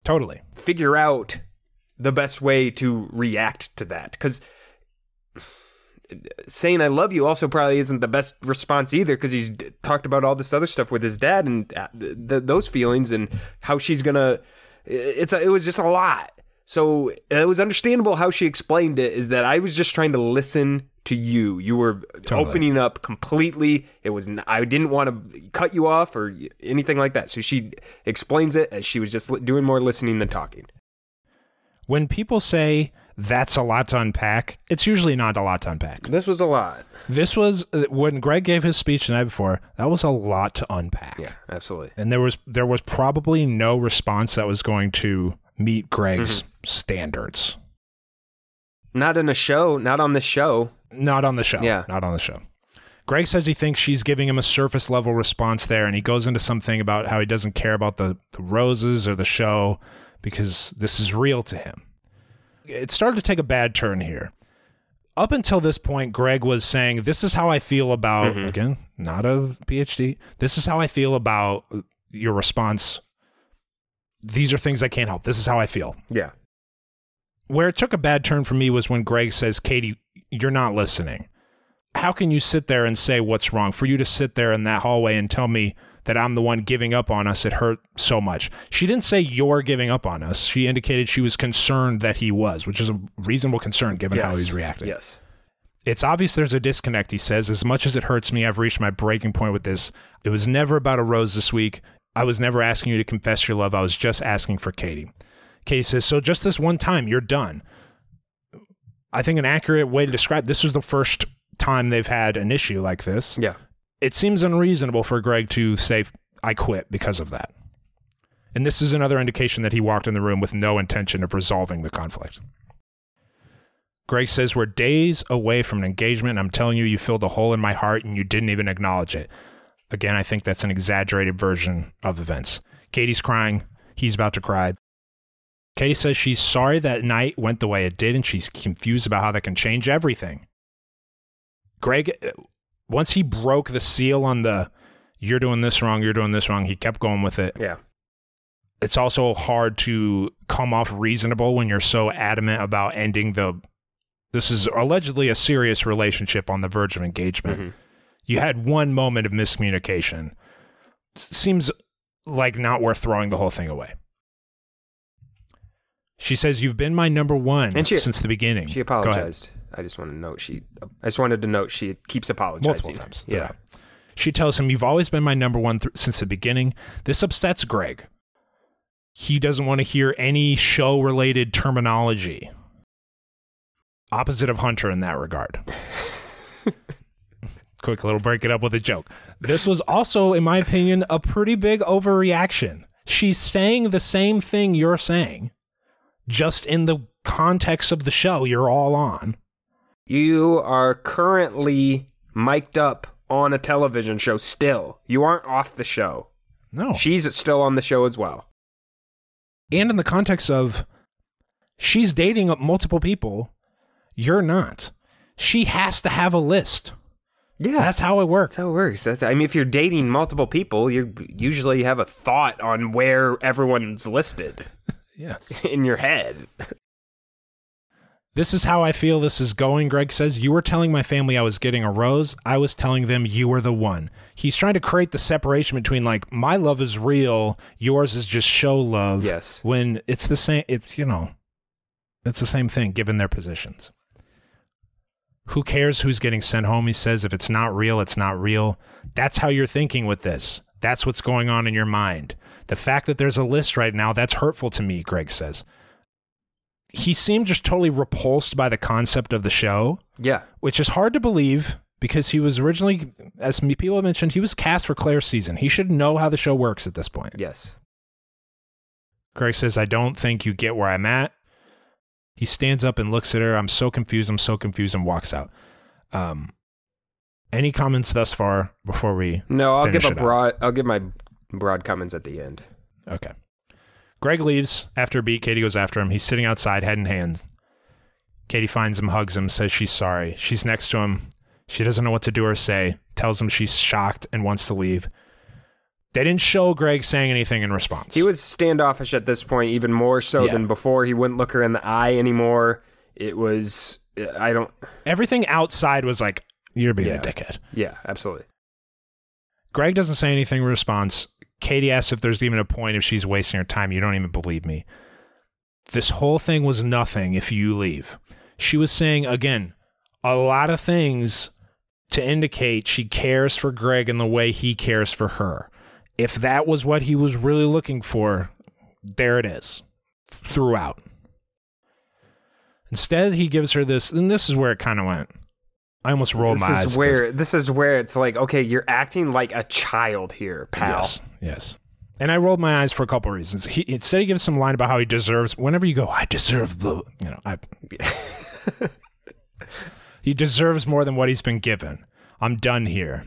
Speaker 1: Totally.
Speaker 2: figure out the best way to react to that because saying i love you also probably isn't the best response either because he's d- talked about all this other stuff with his dad and uh, th- th- those feelings and how she's gonna it's a, it was just a lot so it was understandable how she explained it is that i was just trying to listen to you you were
Speaker 1: Totally.
Speaker 2: opening up completely it was I didn't want to cut you off or anything like that so she explains it as she was just doing more listening than talking
Speaker 1: When people say that's a lot to unpack, it's usually not a lot to unpack.
Speaker 2: This was a lot.
Speaker 1: This was uh, when Greg gave his speech the night before. That was a lot to unpack.
Speaker 2: Yeah, absolutely.
Speaker 1: and there was there was probably no response that was going to meet Greg's
Speaker 2: Mm-hmm.
Speaker 1: standards.
Speaker 2: Not in a show, not on this show.
Speaker 1: Not on the show.
Speaker 2: Yeah.
Speaker 1: not on the show. Greg says he thinks she's giving him a surface level response there, and he goes into something about how he doesn't care about the, the roses or the show because this is real to him. It started to take a bad turn here. Up until this point, Greg was saying, This is how I feel about, mm-hmm. again, not a PhD, this is how I feel about your response. These are things I can't help. This is how I feel.
Speaker 2: Yeah.
Speaker 1: Where it took a bad turn for me was when Greg says, Katie, you're not listening. How can you sit there and say what's wrong? For you to sit there in that hallway and tell me that I'm the one giving up on us, it hurt so much. She didn't say you're giving up on us. She indicated she was concerned that he was, which is a reasonable concern given how he's reacting.
Speaker 2: Yes.
Speaker 1: It's obvious there's a disconnect, he says. As much as it hurts me, I've reached my breaking point with this. It was never about a rose this week. I was never asking you to confess your love. I was just asking for Katie. Says, So just this one time, you're done. I think an accurate way to describe this was the first time they've had an issue like this.
Speaker 2: Yeah.
Speaker 1: It seems unreasonable for Greg to say, I quit because of that. And this is another indication that he walked in the room with no intention of resolving the conflict. Greg says, We're days away from an engagement. I'm telling you, you filled a hole in my heart and you didn't even acknowledge it. Again, I think that's an exaggerated version of events. Katie's crying. He's about to cry. Katie says she's sorry that night went the way it did and she's confused about how that can change everything. Greg, uh, once he broke the seal on the you're doing this wrong, you're doing this wrong, he kept going with it
Speaker 2: Yeah.
Speaker 1: it's also hard to come off reasonable when you're so adamant about ending the this is allegedly a serious relationship on the verge of engagement
Speaker 2: Mhm.
Speaker 1: You had one moment of miscommunication. Seems like not worth throwing the whole thing away. She says, You've been my number one
Speaker 2: And she-
Speaker 1: since the beginning.
Speaker 2: She apologized. I just want to note she. I just wanted to note she keeps apologizing
Speaker 1: multiple times.
Speaker 2: Yeah.
Speaker 1: throughout. She tells him, You've always been my number one th- since the beginning. This upsets Greg. He doesn't want to hear any show related terminology. Opposite of Hunter in that regard. [LAUGHS] Quick little break it up with a joke. This was also, in my opinion, a pretty big overreaction. She's saying the same thing you're saying, just in the context of the show you're all on.
Speaker 2: You are currently mic'd up on a television show still. You aren't off the show.
Speaker 1: No.
Speaker 2: She's still on the show as well.
Speaker 1: and in the context of she's dating multiple people, you're not. She has to have a list.
Speaker 2: Yeah.
Speaker 1: That's how it works.
Speaker 2: That's how it works. That's, I mean, if you're dating multiple people, you usually have a thought on where everyone's listed [LAUGHS]
Speaker 1: Yes. [LAUGHS]
Speaker 2: in your head.
Speaker 1: This is how I feel this is going, Greg says. You were telling my family I was getting a rose. I was telling them you were the one. He's trying to create the separation between like my love is real, yours is just show love.
Speaker 2: Yes.
Speaker 1: When it's the same it's you know, it's the same thing given their positions. Who cares who's getting sent home? He says if it's not real, it's not real. That's how you're thinking with this. That's what's going on in your mind. The fact that there's a list right now, that's hurtful to me, Greg says. He seemed just totally repulsed by the concept of the show,
Speaker 2: Yeah.
Speaker 1: which is hard to believe because he was originally, as people have mentioned, he was cast for Clare's season. He should know how the show works at this point.
Speaker 2: Yes.
Speaker 1: Greg says, I don't think you get where I'm at. He stands up and looks at her. I'm so confused. I'm so confused and walks out. Um, any comments thus far before we?
Speaker 2: No, I'll give a
Speaker 1: up?
Speaker 2: broad. I'll give my broad comments at the end.
Speaker 1: Okay. Greg leaves after beat. Katie goes after him. He's sitting outside, head in hand. Katie finds him, hugs him, says she's sorry. She's next to him. She doesn't know what to do or say. Tells him she's shocked and wants to leave. They didn't show Greg saying anything in response.
Speaker 2: He was standoffish at this point, even more so
Speaker 1: Yeah.
Speaker 2: than before. He wouldn't look her in the eye anymore. It was. I don't.
Speaker 1: everything outside was like, "You're being
Speaker 2: Yeah.
Speaker 1: a dickhead."
Speaker 2: Yeah, absolutely.
Speaker 1: Greg doesn't say anything in response. Katie asks if there's even a point if she's wasting her time. You don't even believe me. This whole thing was nothing if you leave. She was saying, again, a lot of things to indicate she cares for Greg in the way he cares for her. If that was what he was really looking for, there it is throughout. Instead, he gives her this, and this is where it kind of went. I almost rolled
Speaker 2: This
Speaker 1: my eyes.
Speaker 2: This
Speaker 1: is
Speaker 2: where this is where it's like, okay, you're acting like a child here, pal.
Speaker 1: Yes, yes. And I rolled my eyes for a couple of reasons. He instead he gives some line about how he deserves. Whenever you go, I deserve the, you know, I. [LAUGHS] he deserves more than what he's been given. I'm done here.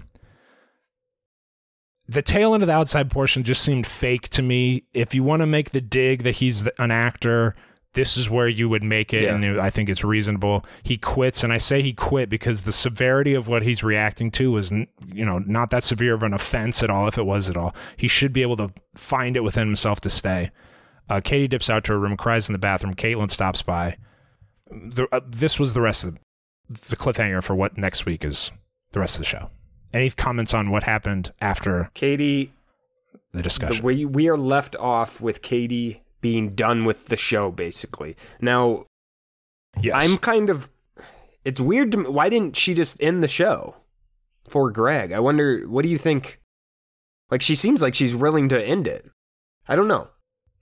Speaker 1: The tail end of the outside portion just seemed fake to me. If you want to make the dig that he's an actor, this is where you would make it,
Speaker 2: Yeah.
Speaker 1: and I think it's reasonable. He quits, and I say he quit because the severity of what he's reacting to was, you know, not that severe of an offense at all. If it was at all, he should be able to find it within himself to stay. Uh, Katie dips out to her room, cries in the bathroom. Kaitlyn stops by. The, uh, this was the rest of the cliffhanger for what next week is the rest of the show. Any comments on what happened after
Speaker 2: Katie,
Speaker 1: the
Speaker 2: the,
Speaker 1: discussion?
Speaker 2: we we are left off with Katie being done with the show, basically. Now,
Speaker 1: yes,
Speaker 2: I'm kind of. It's weird to me. Why didn't she just end the show for Greg? I wonder. What do you think? Like, she seems like she's willing to end it. I don't know.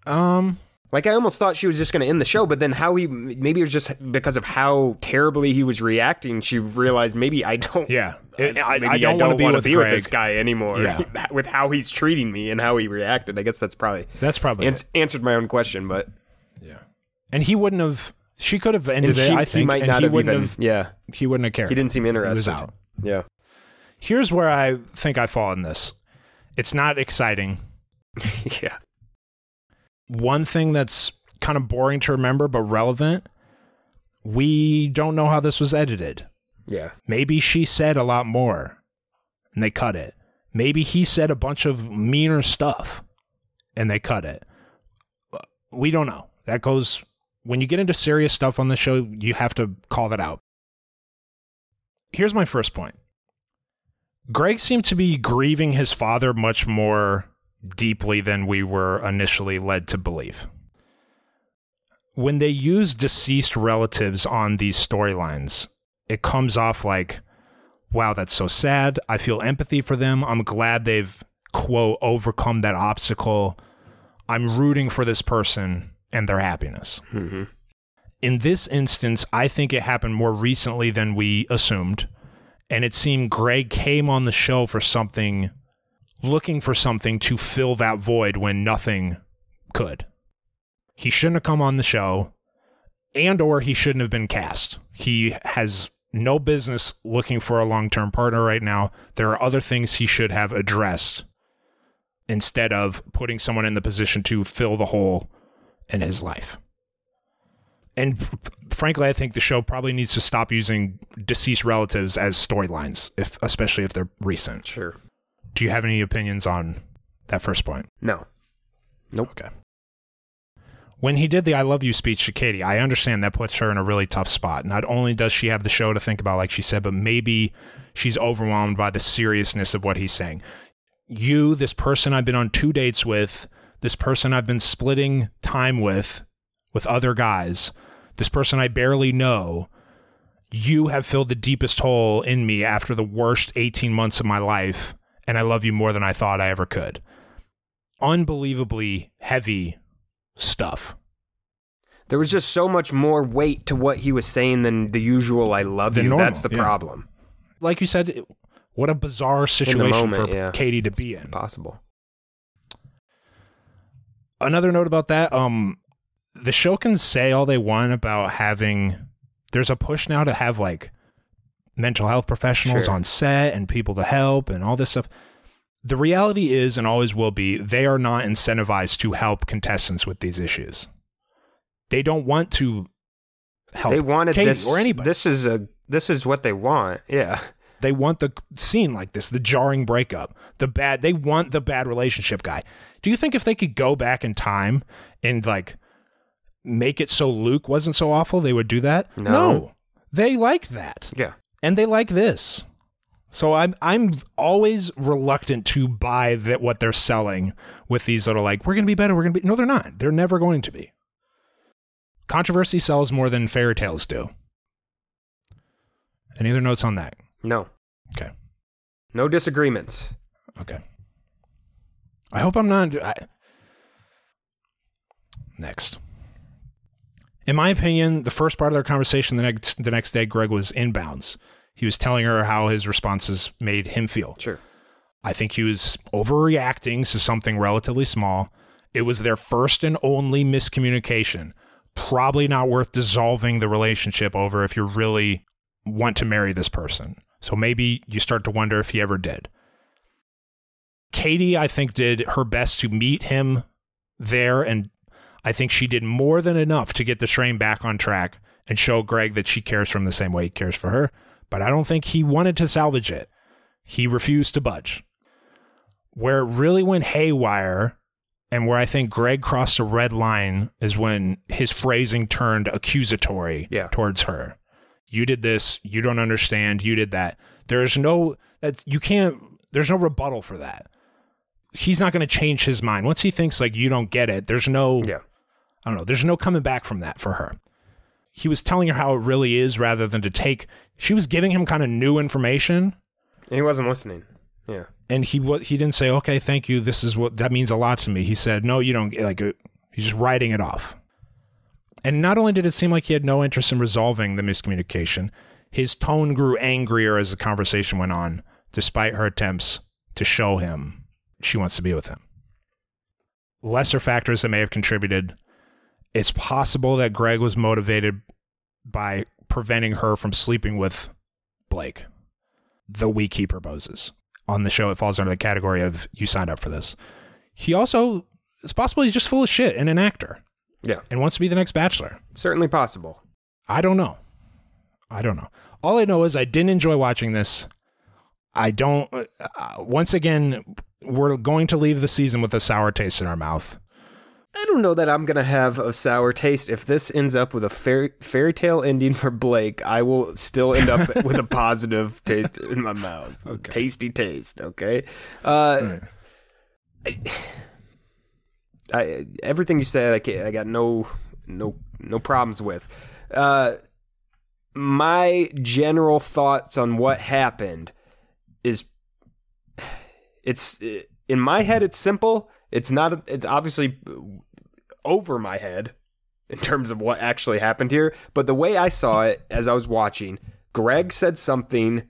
Speaker 1: um.
Speaker 2: Like, I almost thought she was just going to end the show, but then how he. Maybe it was just because of how terribly he was reacting. She realized maybe I don't.
Speaker 1: Yeah, It- I, I don't want to be with
Speaker 2: be with this guy anymore.
Speaker 1: Yeah. [LAUGHS]
Speaker 2: with how he's treating me and how he reacted. I guess that's probably
Speaker 1: That's probably
Speaker 2: ans- answered my own question, but
Speaker 1: yeah. And he wouldn't have. She could have ended
Speaker 2: she,
Speaker 1: it. I
Speaker 2: he
Speaker 1: think,
Speaker 2: might
Speaker 1: and
Speaker 2: not
Speaker 1: he
Speaker 2: have
Speaker 1: wouldn't
Speaker 2: even.
Speaker 1: have.
Speaker 2: Yeah,
Speaker 1: He wouldn't have cared.
Speaker 2: he didn't seem
Speaker 1: He was
Speaker 2: interested.
Speaker 1: out.
Speaker 2: Yeah,
Speaker 1: Here's where I think I fall in this. It's not exciting. [LAUGHS]
Speaker 2: yeah.
Speaker 1: One thing that's kind of boring to remember but relevant. We don't know how this was edited.
Speaker 2: Yeah.
Speaker 1: Maybe she said a lot more and they cut it. Maybe he said a bunch of meaner stuff and they cut it. We don't know. That goes when you get into serious stuff on the show, you have to call that out. Here's my first point. Greg seemed to be grieving his father much more deeply than we were initially led to believe. When they use deceased relatives on these storylines, it comes off like, wow, that's so sad. I feel empathy for them. I'm glad they've, quote, overcome that obstacle. I'm rooting for this person and their happiness.
Speaker 2: Mm-hmm.
Speaker 1: In this instance, I think it happened more recently than we assumed. And it seemed Greg came on the show for something, looking for something to fill that void when nothing could. He shouldn't have come on the show and or he shouldn't have been cast. He has no business looking for a long-term partner right now. There are other things he should have addressed instead of putting someone in the position to fill the hole in his life. And frankly, I think the show probably needs to stop using deceased relatives as storylines, if especially if they're recent.
Speaker 2: Sure.
Speaker 1: Do you have any opinions on that first point?
Speaker 2: No. Nope.
Speaker 1: Okay. When he did the I love you speech to Katie, I understand that puts her in a really tough spot. Not only does she have the show to think about, like she said, but maybe she's overwhelmed by the seriousness of what he's saying. You, this person I've been on two dates with, this person I've been splitting time with, with other guys, this person I barely know, you have filled the deepest hole in me after the worst 18 months of my life, and I love you more than I thought I ever could. Unbelievably heavy stuff.
Speaker 2: There was just so much more weight to what he was saying than the usual I love you.
Speaker 1: normal,
Speaker 2: That's the
Speaker 1: yeah.
Speaker 2: problem.
Speaker 1: Like you said, what a bizarre situation
Speaker 2: moment,
Speaker 1: for
Speaker 2: yeah.
Speaker 1: Katie to be in.
Speaker 2: Possible.
Speaker 1: Another note about that, um, the show can say all they want about having. There's a push now to have like mental health professionals
Speaker 2: Sure.
Speaker 1: on set and people to help and all this stuff. The reality is, and always will be, they are not incentivized to help contestants with these issues. They don't want to help.
Speaker 2: They wanted
Speaker 1: Katie
Speaker 2: this
Speaker 1: or anybody.
Speaker 2: This is a this is what they want. Yeah.
Speaker 1: They want the scene like this, the jarring breakup, the bad. They want the bad relationship guy. Do you think if they could go back in time and like make it so Luke wasn't so awful, they would do that?
Speaker 2: No.
Speaker 1: they liked that,
Speaker 2: Yeah.
Speaker 1: And they like this. So I'm I'm always reluctant to buy that what they're selling with these little like we're gonna be better, we're gonna be no, they're not. They're never going to be. Controversy sells more than fairy tales do. Any other notes on that?
Speaker 2: No.
Speaker 1: Okay.
Speaker 2: No disagreements.
Speaker 1: Okay. I hope I'm not. I, next. In my opinion, the first part of their conversation the next the next day, Greg was inbounds. He was telling her how his responses made him feel.
Speaker 2: Sure.
Speaker 1: I think he was overreacting to something relatively small. It was their first and only miscommunication. Probably not worth dissolving the relationship over if you really want to marry this person. So maybe you start to wonder if he ever did. Katie, I think, did her best to meet him there, and I think she did more than enough to get the train back on track and show Greg that she cares from the same way he cares for her. But I don't think he wanted to salvage it. He refused to budge. Where it really went haywire, and where I think Greg crossed a red line, is when his phrasing turned accusatory
Speaker 2: Yeah.
Speaker 1: towards her. You did this. You don't understand. You did that. There's no that you can't. There's no rebuttal for that. He's not going to change his mind once he thinks like you don't get it. There's no.
Speaker 2: Yeah.
Speaker 1: I don't know. There's no coming back from that for her. He was telling her how it really is rather than to take. She was giving him kind of new information,
Speaker 2: And he wasn't listening. Yeah.
Speaker 1: and he wa- he didn't say, "Okay, thank you. This is what that means a lot to me." He said, "No, you don't." Like he's just writing it off. And not only did it seem like he had no interest in resolving the miscommunication, his tone grew angrier as the conversation went on, despite her attempts to show him she wants to be with him. Lesser factors that may have contributed. It's possible that Greg was motivated by preventing her from sleeping with Blake the week he proposes. On the show, it falls under the category of you signed up for this. He also, it's possible he's just full of shit and an actor
Speaker 2: Yeah.
Speaker 1: and wants to be the next bachelor.
Speaker 2: Certainly possible.
Speaker 1: I don't know. I don't know. All I know is I didn't enjoy watching this. I don't. Uh, once again, we're going to leave the season with a sour taste in our mouth.
Speaker 2: I don't know that I'm gonna have a sour taste. If this ends up with a fairy fairy tale ending for Blake, I will still end up [LAUGHS] with a positive taste in my mouth.
Speaker 1: Okay.
Speaker 2: Tasty taste. Okay. Uh, I, everything you said, I, ca- I got no no no problems with. Uh, my general thoughts on what happened is it's in my head it's simple it's not it's obviously over my head in terms of what actually happened here but the way i saw it as i was watching greg said something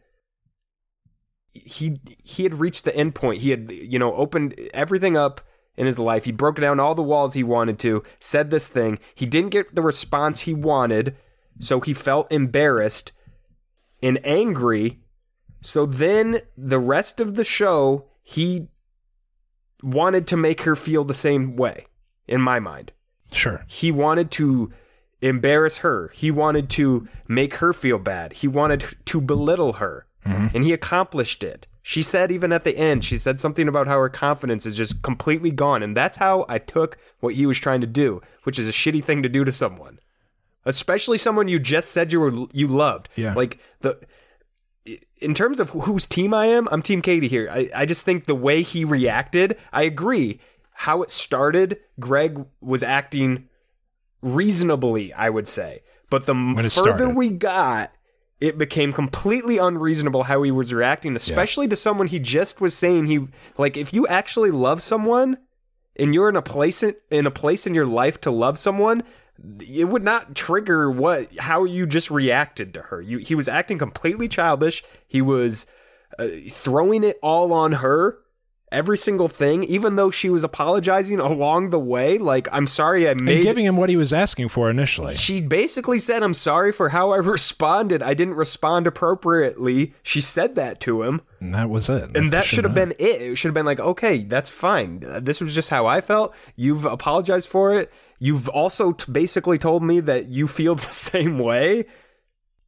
Speaker 2: he he had reached the end point. He had you know opened everything up in his life. He broke down all the walls he wanted to said this thing. He didn't get the response he wanted so he felt embarrassed and angry. So then the rest of the show, he wanted to make her feel the same way, in my mind.
Speaker 1: Sure.
Speaker 2: He wanted to embarrass her. He wanted to make her feel bad. He wanted to belittle her. Mm-hmm. And he accomplished it. She said, even at the end, she said something about how her confidence is just completely gone. And that's how I took what he was trying to do, which is a shitty thing to do to someone. Especially someone you just said you were you loved.
Speaker 1: Yeah.
Speaker 2: Like the in terms of whose team I am, I'm Team Katie here. I, I just think the way he reacted, I agree. How it started, Greg was acting reasonably, I would say. But the further
Speaker 1: started.
Speaker 2: we got, it became completely unreasonable how he was reacting, especially to someone he just was saying he like if you actually love someone and you're in a place in, in a place in your life to love someone, it would not trigger what how you just reacted to her. You, he was acting completely childish. He was uh, throwing it all on her, every single thing, even though she was apologizing [LAUGHS] along the way. Like, I'm sorry, I
Speaker 1: And giving him what he was asking for initially.
Speaker 2: she basically said, "I'm sorry for how I [LAUGHS] responded. I didn't respond appropriately." She said that to him.
Speaker 1: And that was it.
Speaker 2: And that should have been it. It should have been like, okay, that's fine. This was just how I felt. You've apologized for it. You've also t- basically told me that you feel [LAUGHS] the same way.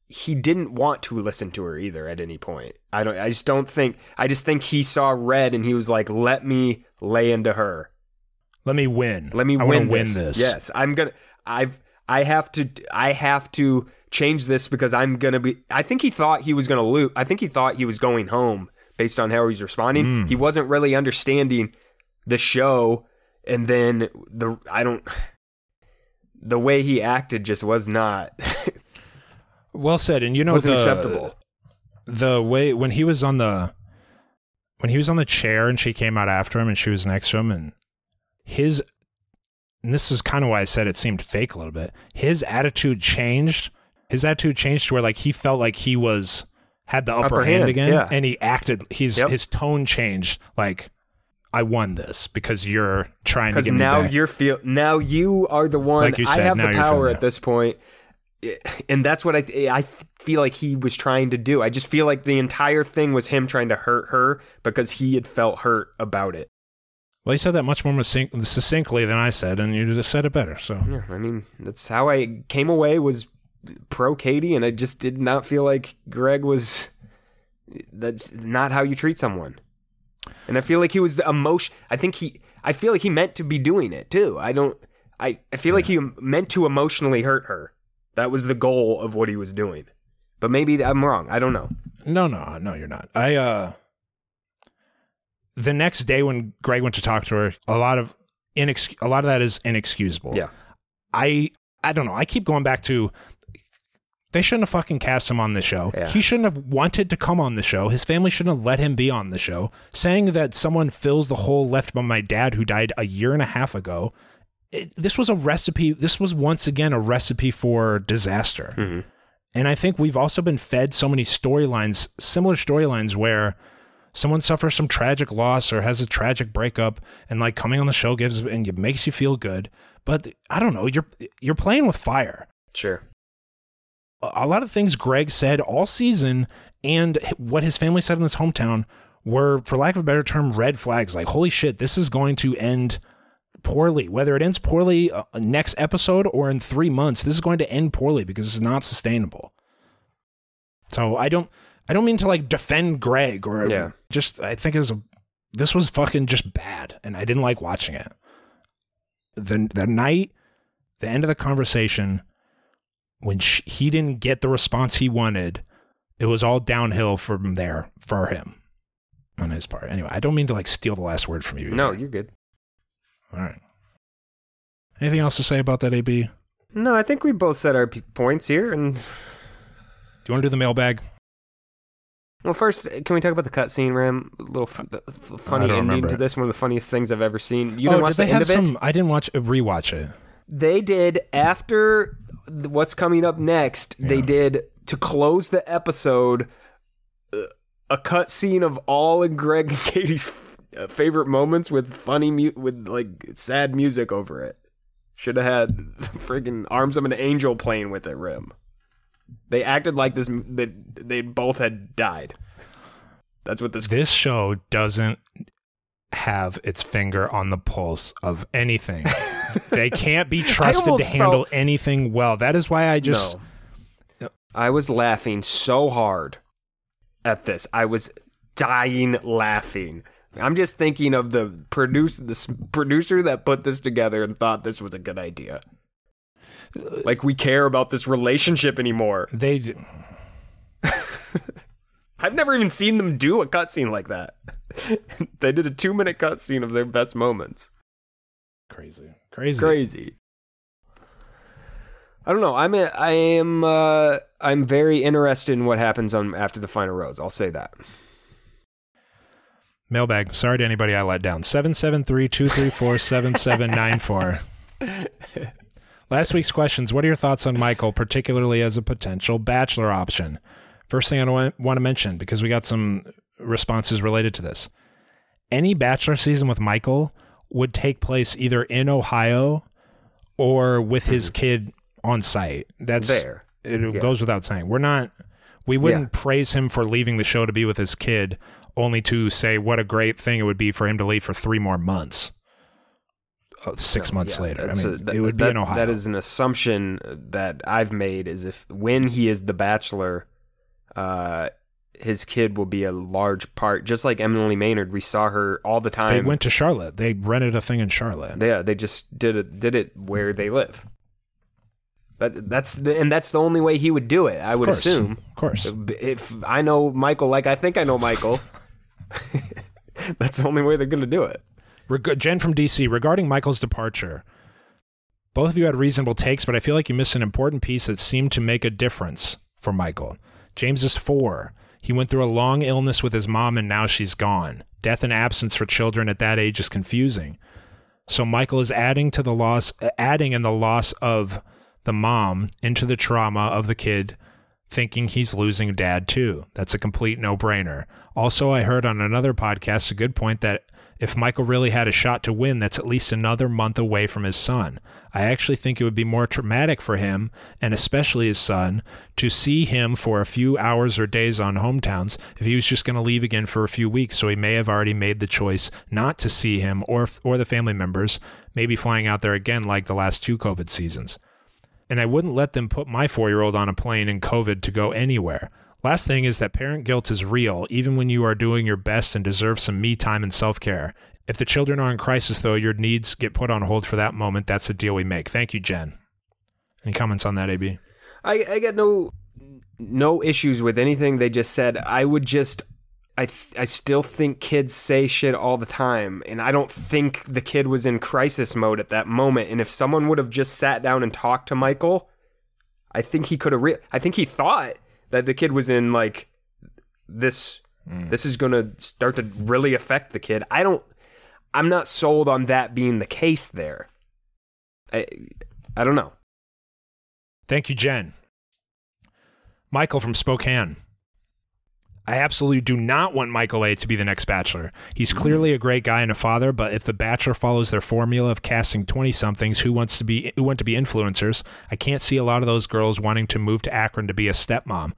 Speaker 2: He didn't want to listen to her either at any point. I don't. I just don't think. I just think he saw red and he was like, "Let me lay into her.
Speaker 1: Let me win.
Speaker 2: Let me
Speaker 1: I
Speaker 2: win, this.
Speaker 1: win this.
Speaker 2: Yes, I'm gonna. I've. I have to. I have to change this because I'm gonna be. I think he thought he was gonna lose. I think he thought he was going home based on how he's responding.
Speaker 1: Mm.
Speaker 2: He wasn't really understanding the show, and then the. I don't. The way he acted just was not [LAUGHS]
Speaker 1: Well said. And you know
Speaker 2: wasn't
Speaker 1: the,
Speaker 2: acceptable.
Speaker 1: the way when he was on the when he was on the chair and she came out after him and she was next to him and his and this is kind of why I said it seemed fake a little bit. His attitude changed. His attitude changed to where like he felt like he was had the upper,
Speaker 2: Upper
Speaker 1: hand,
Speaker 2: hand,
Speaker 1: again
Speaker 2: yeah.
Speaker 1: and he acted his
Speaker 2: Yep.
Speaker 1: his tone changed like I won this because you're trying to get
Speaker 2: now
Speaker 1: back.
Speaker 2: you're feel now you are the one.
Speaker 1: Like you
Speaker 2: I have the power at this point. And that's what I I feel like he was trying to do. I just feel like the entire thing was him trying to hurt her because he had felt hurt about it.
Speaker 1: Well, he said that much more succinctly than I said, and you just said it better. So.
Speaker 2: Yeah I mean that's how I came away was pro Katie and I just did not feel like Greg was that's not how you treat someone and I feel like he was the emotion I think he I feel like he meant to be doing it too I don't I, I feel like he meant to emotionally hurt her that was the goal of what he was doing but maybe I'm wrong I don't know
Speaker 1: No, no, no, you're not. I uh the next day when Greg went to talk to her, a lot of inex- a lot of that is inexcusable.
Speaker 2: Yeah.
Speaker 1: I I don't know. I keep going back to they shouldn't have fucking cast him on the show.
Speaker 2: Yeah.
Speaker 1: He shouldn't have wanted to come on the show. His family shouldn't have let him be on the show. Saying that someone fills the hole left by my dad who died a year and a half ago. It, this was a recipe. This was once again a recipe for disaster. Mm-hmm. And I think we've also been fed so many storylines, similar storylines where someone suffers some tragic loss or has a tragic breakup and like coming on the show gives and it makes you feel good. But I don't know, you're you're playing with fire.
Speaker 2: sure
Speaker 1: A lot of things Greg said all season and what his family said in his hometown were, for lack of a better term, red flags. Like, holy shit, this is going to end poorly. Whether it ends poorly uh, next episode or in three months, this is going to end poorly because it's not sustainable. So I don't, I don't mean to like defend Greg or
Speaker 2: Yeah.
Speaker 1: just. I think it was a, this was fucking just bad, and I didn't like watching it. the the night, the end of the conversation, when sh he didn't get the response he wanted, it was all downhill from there for him on his part. Anyway, I don't mean to like steal the last word from you.
Speaker 2: No, you're good.
Speaker 1: all right. Anything else to say about that, AB?
Speaker 2: No, I think we both said our p- points here. And [SIGHS] do
Speaker 1: you want to do the mailbag?
Speaker 2: well, first, can we talk about the cutscene, Ram? A little f- funny ending
Speaker 1: remember
Speaker 2: to this. One of the funniest things I've ever seen. You
Speaker 1: oh,
Speaker 2: didn't watch
Speaker 1: did they
Speaker 2: the end
Speaker 1: have
Speaker 2: of it?
Speaker 1: some? I didn't watch uh, rewatch it.
Speaker 2: They did after what's coming up next. They did to close the episode uh, a cut scene of all in Greg and [LAUGHS] Katie's uh, favorite moments with funny mu- with like sad music over it. Should have had [LAUGHS] friggin' arms of an angel playing with it. Rim. They acted like this that they both had died. That's what this.
Speaker 1: This show doesn't have its finger on the pulse of anything. [LAUGHS] they can't be trusted to handle
Speaker 2: felt-
Speaker 1: anything well. That is why I just
Speaker 2: No. I was laughing so hard at this. I was dying laughing. I'm just thinking of the this producer that put this together and thought this was a good idea. Like we care about this relationship anymore.
Speaker 1: they [LAUGHS]
Speaker 2: I've never even seen them do a cutscene like that. [LAUGHS] they did a two minute cutscene of their best moments.
Speaker 1: crazy. Crazy.
Speaker 2: crazy. I don't know. I'm a, I am uh, I'm very interested in what happens on after the final rose. I'll say that.
Speaker 1: Mailbag. Sorry to anybody I let down. 773-234-7794. [LAUGHS] Last week's questions. What are your thoughts on Michael, particularly as a potential bachelor option? First thing I want to mention, because we got some responses related to this. Any bachelor season with Michael would take place either in Ohio or with his kid on site. That's
Speaker 2: There.
Speaker 1: It
Speaker 2: Yeah.
Speaker 1: goes without saying. We're not. We wouldn't praise him for leaving the show to be with his kid, only to say what a great thing it would be for him to leave for three more months. Uh, six months
Speaker 2: Yeah,
Speaker 1: later, I mean,
Speaker 2: a- that-
Speaker 1: it would be
Speaker 2: that-
Speaker 1: in Ohio.
Speaker 2: That is an assumption that I've made. Is if when he is the bachelor, uh, his kid will be a large part. Just like Emily Maynard, we saw her all the time.
Speaker 1: they went to Charlotte. They rented a thing in Charlotte.
Speaker 2: Yeah, they just did it. Did it where they live. But that's the, and that's the only way he would do it. I would
Speaker 1: course.
Speaker 2: assume.
Speaker 1: Of course.
Speaker 2: If I know Michael, like I think I know Michael, [LAUGHS] that's the only way they're going to do it.
Speaker 1: Reg- Jen from DC, regarding Michael's departure, both of you had reasonable takes, but I feel like you missed an important piece that seemed to make a difference for Michael. James is four. He went through a long illness with his mom, and now she's gone. Death and absence for children at that age is confusing. So Michael is adding to the loss, adding in the loss of the mom into the trauma of the kid, thinking he's losing dad too. That's a complete no-brainer. Also, I heard on another podcast a good point that if Michael really had a shot to win, that's at least another month away from his son. I actually think it would be more traumatic for him, and especially his son, to see him for a few hours or days on hometowns if he was just going to leave again for a few weeks. So he may have already made the choice not to see him or or the family members, maybe flying out there again like the last two COVID seasons. And I wouldn't let them put my four year old on a plane in COVID to go anywhere. Last thing is that parent guilt is real, even when you are doing your best and deserve some me time and self care. If the children are in crisis, though, your needs get put on hold for that moment. That's the deal we make. Thank you, Jen. Any comments on that, AB?
Speaker 2: I I got no no issues with anything they just said. I would just I th- I still think kids say shit all the time, and I don't think the kid was in crisis mode at that moment. And if someone would have just sat down and talked to Michael, I think he could have. Re- I think he thought that the kid was in like this. Mm. This is going to start to really affect the kid. I don't. I'm not sold on that being the case there. I I don't know.
Speaker 1: Thank you, Jen. Michael from Spokane. I absolutely do not want Michael A to be the next Bachelor. He's mm. clearly a great guy and a father, but if the Bachelor follows their formula of casting twenty somethings who wants to be who want to be influencers, I can't see a lot of those girls wanting to move to Akron to be a stepmom.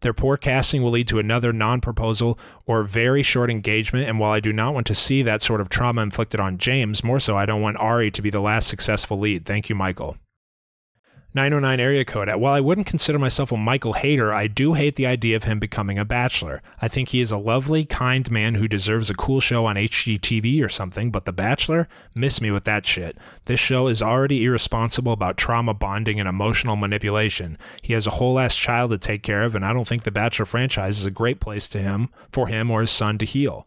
Speaker 1: Their poor casting will lead to another non-proposal or very short engagement, and while I do not want to see that sort of trauma inflicted on James, more so I don't want Arie to be the last successful lead. Thank you, Michael. 909 area code. While I wouldn't consider myself a Michael hater, I do hate the idea of him becoming a bachelor. I think he is a lovely, kind man who deserves a cool show on HGTV or something, but The Bachelor? Miss me with that shit. This show is already irresponsible about trauma bonding and emotional manipulation. He has a whole ass child to take care of, and I don't think The Bachelor franchise is a great place to him for him or his son to heal.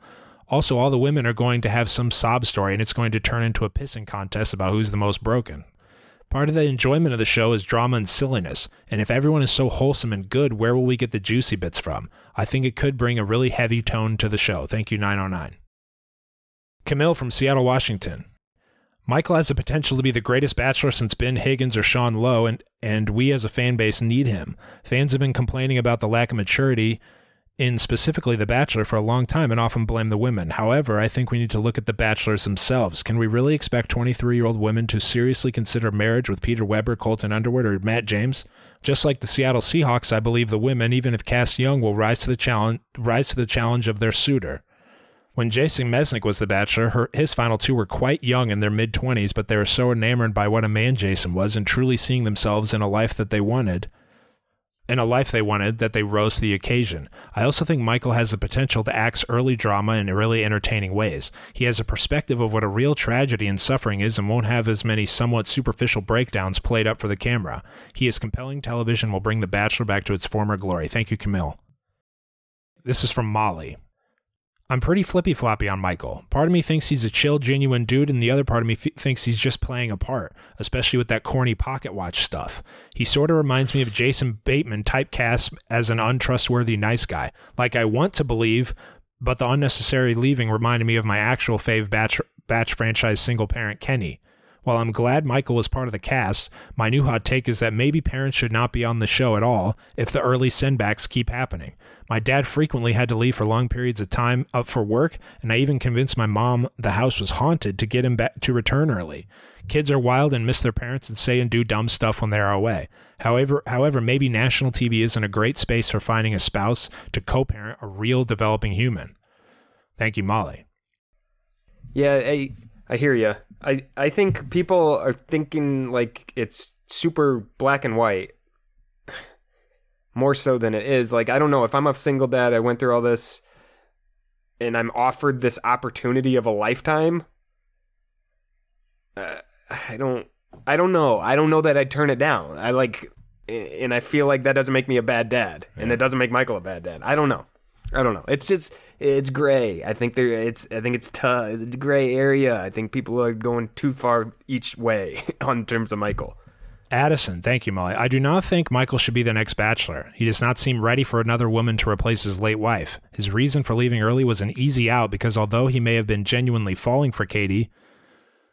Speaker 1: Also, all the women are going to have some sob story, and it's going to turn into a pissing contest about who's the most broken. Part of the enjoyment of the show is drama and silliness, and if everyone is so wholesome and good, where will we get the juicy bits from? I think it could bring a really heavy tone to the show. Thank you, 909. Camille from Seattle, Washington. Michael has the potential to be the greatest bachelor since Ben Higgins or Sean Lowe, and, and we as a fan base need him. Fans have been complaining about the lack of maturity in specifically The Bachelor for a long time and often blame the women. However, I think we need to look at the bachelors themselves. Can we really expect 23 year old women to seriously consider marriage with Peter Weber, Colton Underwood, or Matt James? Just like the Seattle Seahawks, I believe the women, even if cast young, will rise to the challenge rise to the challenge of their suitor. When Jason Mesnick was the bachelor, her, his final two were quite young in their mid 20s, but they were so enamored by what a man Jason was and truly seeing themselves in a life that they wanted in a life they wanted that they rose to the occasion. I also think Michael has the potential to act early drama in really entertaining ways. He has a perspective of what a real tragedy and suffering is and won't have as many somewhat superficial breakdowns played up for the camera. He is compelling television will bring The Bachelor back to its former glory. Thank you, Camille. This is from Molly. I'm pretty flippy floppy on Michael. Part of me thinks he's a chill, genuine dude, and the other part of me f- thinks he's just playing a part, especially with that corny pocket watch stuff. He sort of reminds me of Jason Bateman typecast as an untrustworthy nice guy. Like I want to believe, but the unnecessary leaving reminded me of my actual fave batch, batch franchise single parent Kenny. While I'm glad Michael was part of the cast, my new hot take is that maybe parents should not be on the show at all if the early sendbacks keep happening. My dad frequently had to leave for long periods of time up for work, and I even convinced my mom the house was haunted to get him back to return early. Kids are wild and miss their parents and say and do dumb stuff when they are away. However, however, maybe national TV isn't a great space for finding a spouse to co-parent a real developing human. Thank you, Molly.
Speaker 2: Yeah, I I hear you. I I think people are thinking like it's super black and white [SIGHS] more so than it is. Like I don't know if I'm a single dad, I went through all this and I'm offered this opportunity of a lifetime. Uh, I don't I don't know. I don't know that I'd turn it down. I like and I feel like that doesn't make me a bad dad and it doesn't make Michael a bad dad. I don't know. I don't know. It's just it's gray. I think there it's I think it's tough. It's a gray area. I think people are going too far each way [LAUGHS] on terms of Michael.
Speaker 1: Addison, thank you, Molly. I do not think Michael should be the next bachelor. He does not seem ready for another woman to replace his late wife. His reason for leaving early was an easy out because although he may have been genuinely falling for Katie,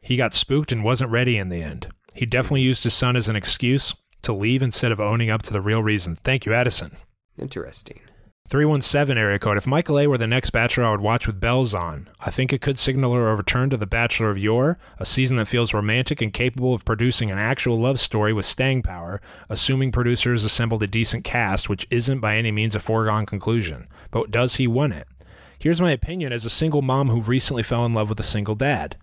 Speaker 1: he got spooked and wasn't ready in the end. He definitely used his son as an excuse to leave instead of owning up to the real reason. Thank you, Addison.
Speaker 2: Interesting.
Speaker 1: 317 area code. If Michael A were the next Bachelor, I would watch with bells on. I think it could signal a return to The Bachelor of Yore, a season that feels romantic and capable of producing an actual love story with staying power, assuming producers assembled a decent cast, which isn't by any means a foregone conclusion. But does he want it? Here's my opinion as a single mom who recently fell in love with a single dad.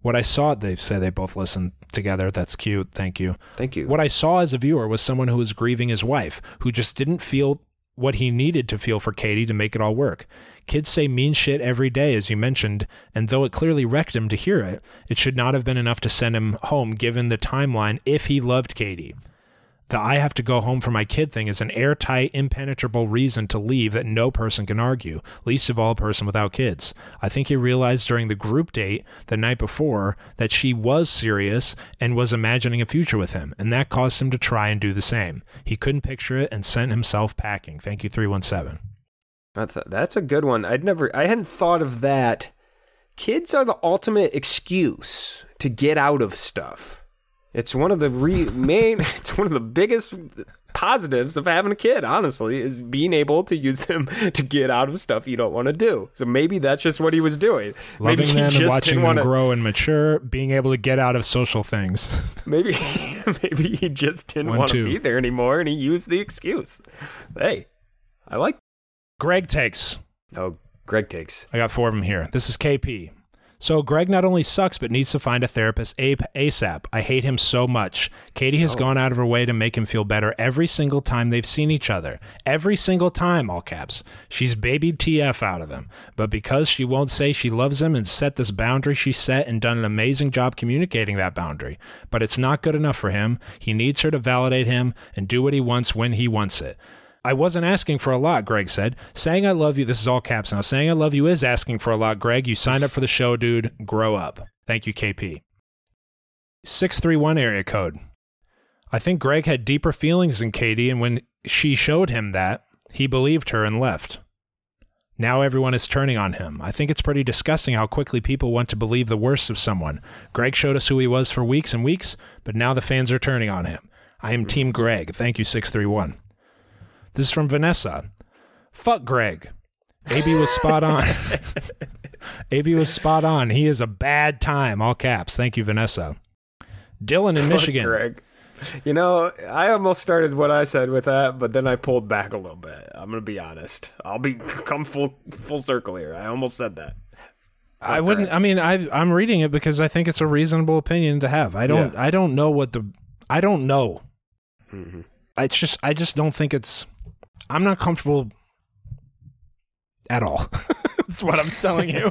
Speaker 1: What I saw, they say they both listened together. That's cute. Thank you.
Speaker 2: Thank you.
Speaker 1: What I saw as a viewer was someone who was grieving his wife, who just didn't feel what he needed to feel for Katie to make it all work. Kids say mean shit every day, as you mentioned, and though it clearly wrecked him to hear it, it should not have been enough to send him home given the timeline if he loved Katie. The I have to go home for my kid thing is an airtight, impenetrable reason to leave that no person can argue, least of all a person without kids. I think he realized during the group date the night before that she was serious and was imagining a future with him, and that caused him to try and do the same. He couldn't picture it and sent himself packing. Thank you, 317.
Speaker 2: That's a, that's a good one. I'd never, I hadn't thought of that. Kids are the ultimate excuse to get out of stuff. It's one of the re- main, [LAUGHS] it's one of the biggest positives of having a kid, honestly, is being able to use them [LAUGHS] to get out of stuff you don't want to do. So maybe that's just what he was doing.
Speaker 1: Loving
Speaker 2: maybe he
Speaker 1: them and
Speaker 2: just
Speaker 1: watching
Speaker 2: didn't
Speaker 1: them
Speaker 2: wanna,
Speaker 1: grow and mature, being able to get out of social things. [LAUGHS]
Speaker 2: Maybe, maybe he just didn't want to be there anymore and he used the excuse. Hey, I like.
Speaker 1: Greg takes.
Speaker 2: Oh, Greg takes.
Speaker 1: I got four of them here. This is KP. So Greg not only sucks, but needs to find a therapist Ape ASAP. I hate him so much. Katie has oh. gone out of her way to make him feel better every single time they've seen each other. Every single time, all caps. She's babied TF out of him. But because she won't say she loves him and set this boundary she set and done an amazing job communicating that boundary. But it's not good enough for him. He needs her to validate him and do what he wants when he wants it. I wasn't asking for a lot, Greg said. Saying I love you, this is all caps now. Saying I love you is asking for a lot, Greg. You signed up for the show, dude. Grow up. Thank you, KP. 631 area code. I think Greg had deeper feelings than Katie, and when she showed him that, he believed her and left. Now everyone is turning on him. I think it's pretty disgusting how quickly people want to believe the worst of someone. Greg showed us who he was for weeks and weeks, but now the fans are turning on him. I am Team Greg. Thank you, 631. This is from Vanessa. Fuck Greg. AB was spot on. [LAUGHS] AB was spot on. He is a bad time. All caps. Thank you, Vanessa. Dylan in
Speaker 2: Fuck
Speaker 1: Michigan.
Speaker 2: Greg. You know, I almost started what I said with that, but then I pulled back a little bit. I'm gonna be honest. I'll be come full full circle here. I almost said that.
Speaker 1: I wouldn't. I mean, I I'm reading it because I think it's a reasonable opinion to have. I don't. Yeah. I don't know what the. I don't know. Mm-hmm. It's just. I just don't think it's. I'm not comfortable at all. [LAUGHS] That's what I'm telling you. [LAUGHS]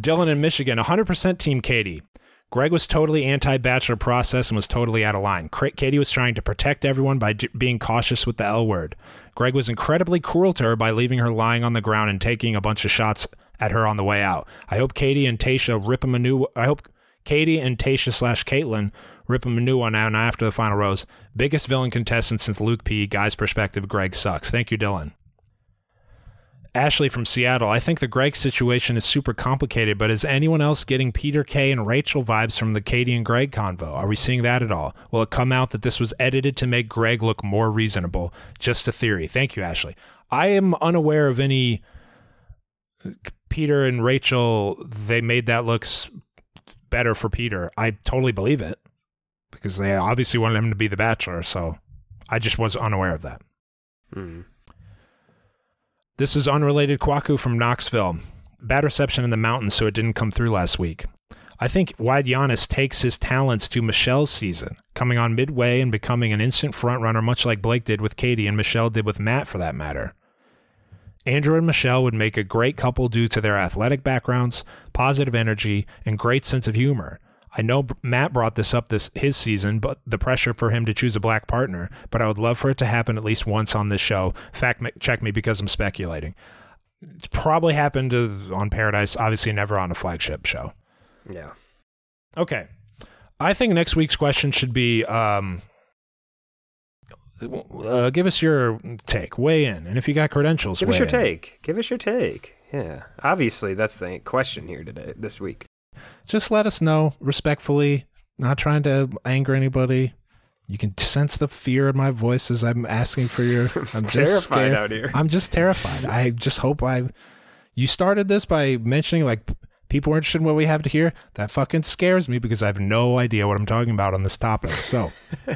Speaker 1: Dylan in Michigan, 100% Team Katie. Greg was totally anti bachelor process and was totally out of line. Katie was trying to protect everyone by d- being cautious with the L word. Greg was incredibly cruel to her by leaving her lying on the ground and taking a bunch of shots at her on the way out. I hope Katie and Tayshia rip him a new. I hope Katie and Tayshia slash Kaitlyn rip him a new one out after the final rose. Biggest villain contestant since Luke P. Guy's perspective, Greg sucks. Thank you, Dylan. Ashley from Seattle. I think the Greg situation is super complicated, but is anyone else getting Peter K and Rachel vibes from the Katie and Greg convo? Are we seeing that at all? Will it come out that this was edited to make Greg look more reasonable? Just a theory. Thank you, Ashley. I am unaware of any Peter and Rachel. They made that looks better for Peter. I totally believe it because they obviously wanted him to be the bachelor. So I just was unaware of that. Hmm. This is unrelated Kwaku from Knoxville. Bad reception in the mountains, so it didn't come through last week. I think Wide Giannis takes his talents to Michelle's season, coming on midway and becoming an instant frontrunner, much like Blake did with Katie and Michelle did with Matt, for that matter. Andrew and Michelle would make a great couple due to their athletic backgrounds, positive energy, and great sense of humor. I know Matt brought this up this his season, but the pressure for him to choose a black partner. But I would love for it to happen at least once on this show. Fact check me because I'm speculating. It's probably happened on Paradise, obviously never on a flagship show.
Speaker 2: Yeah.
Speaker 1: Okay. I think next week's question should be um, uh, give us your take, weigh in, and if you got credentials,
Speaker 2: give us your
Speaker 1: in.
Speaker 2: take. Give us your take. Yeah, obviously that's the question here today, this week
Speaker 1: just let us know respectfully, not trying to anger anybody. You can sense the fear in my voice as I'm asking for your. [LAUGHS]
Speaker 2: I'm, I'm just terrified out here.
Speaker 1: I'm just terrified. I just hope I. You started this by mentioning like people are interested in what we have to hear. That fucking scares me because I have no idea what I'm talking about on this topic. So, [LAUGHS]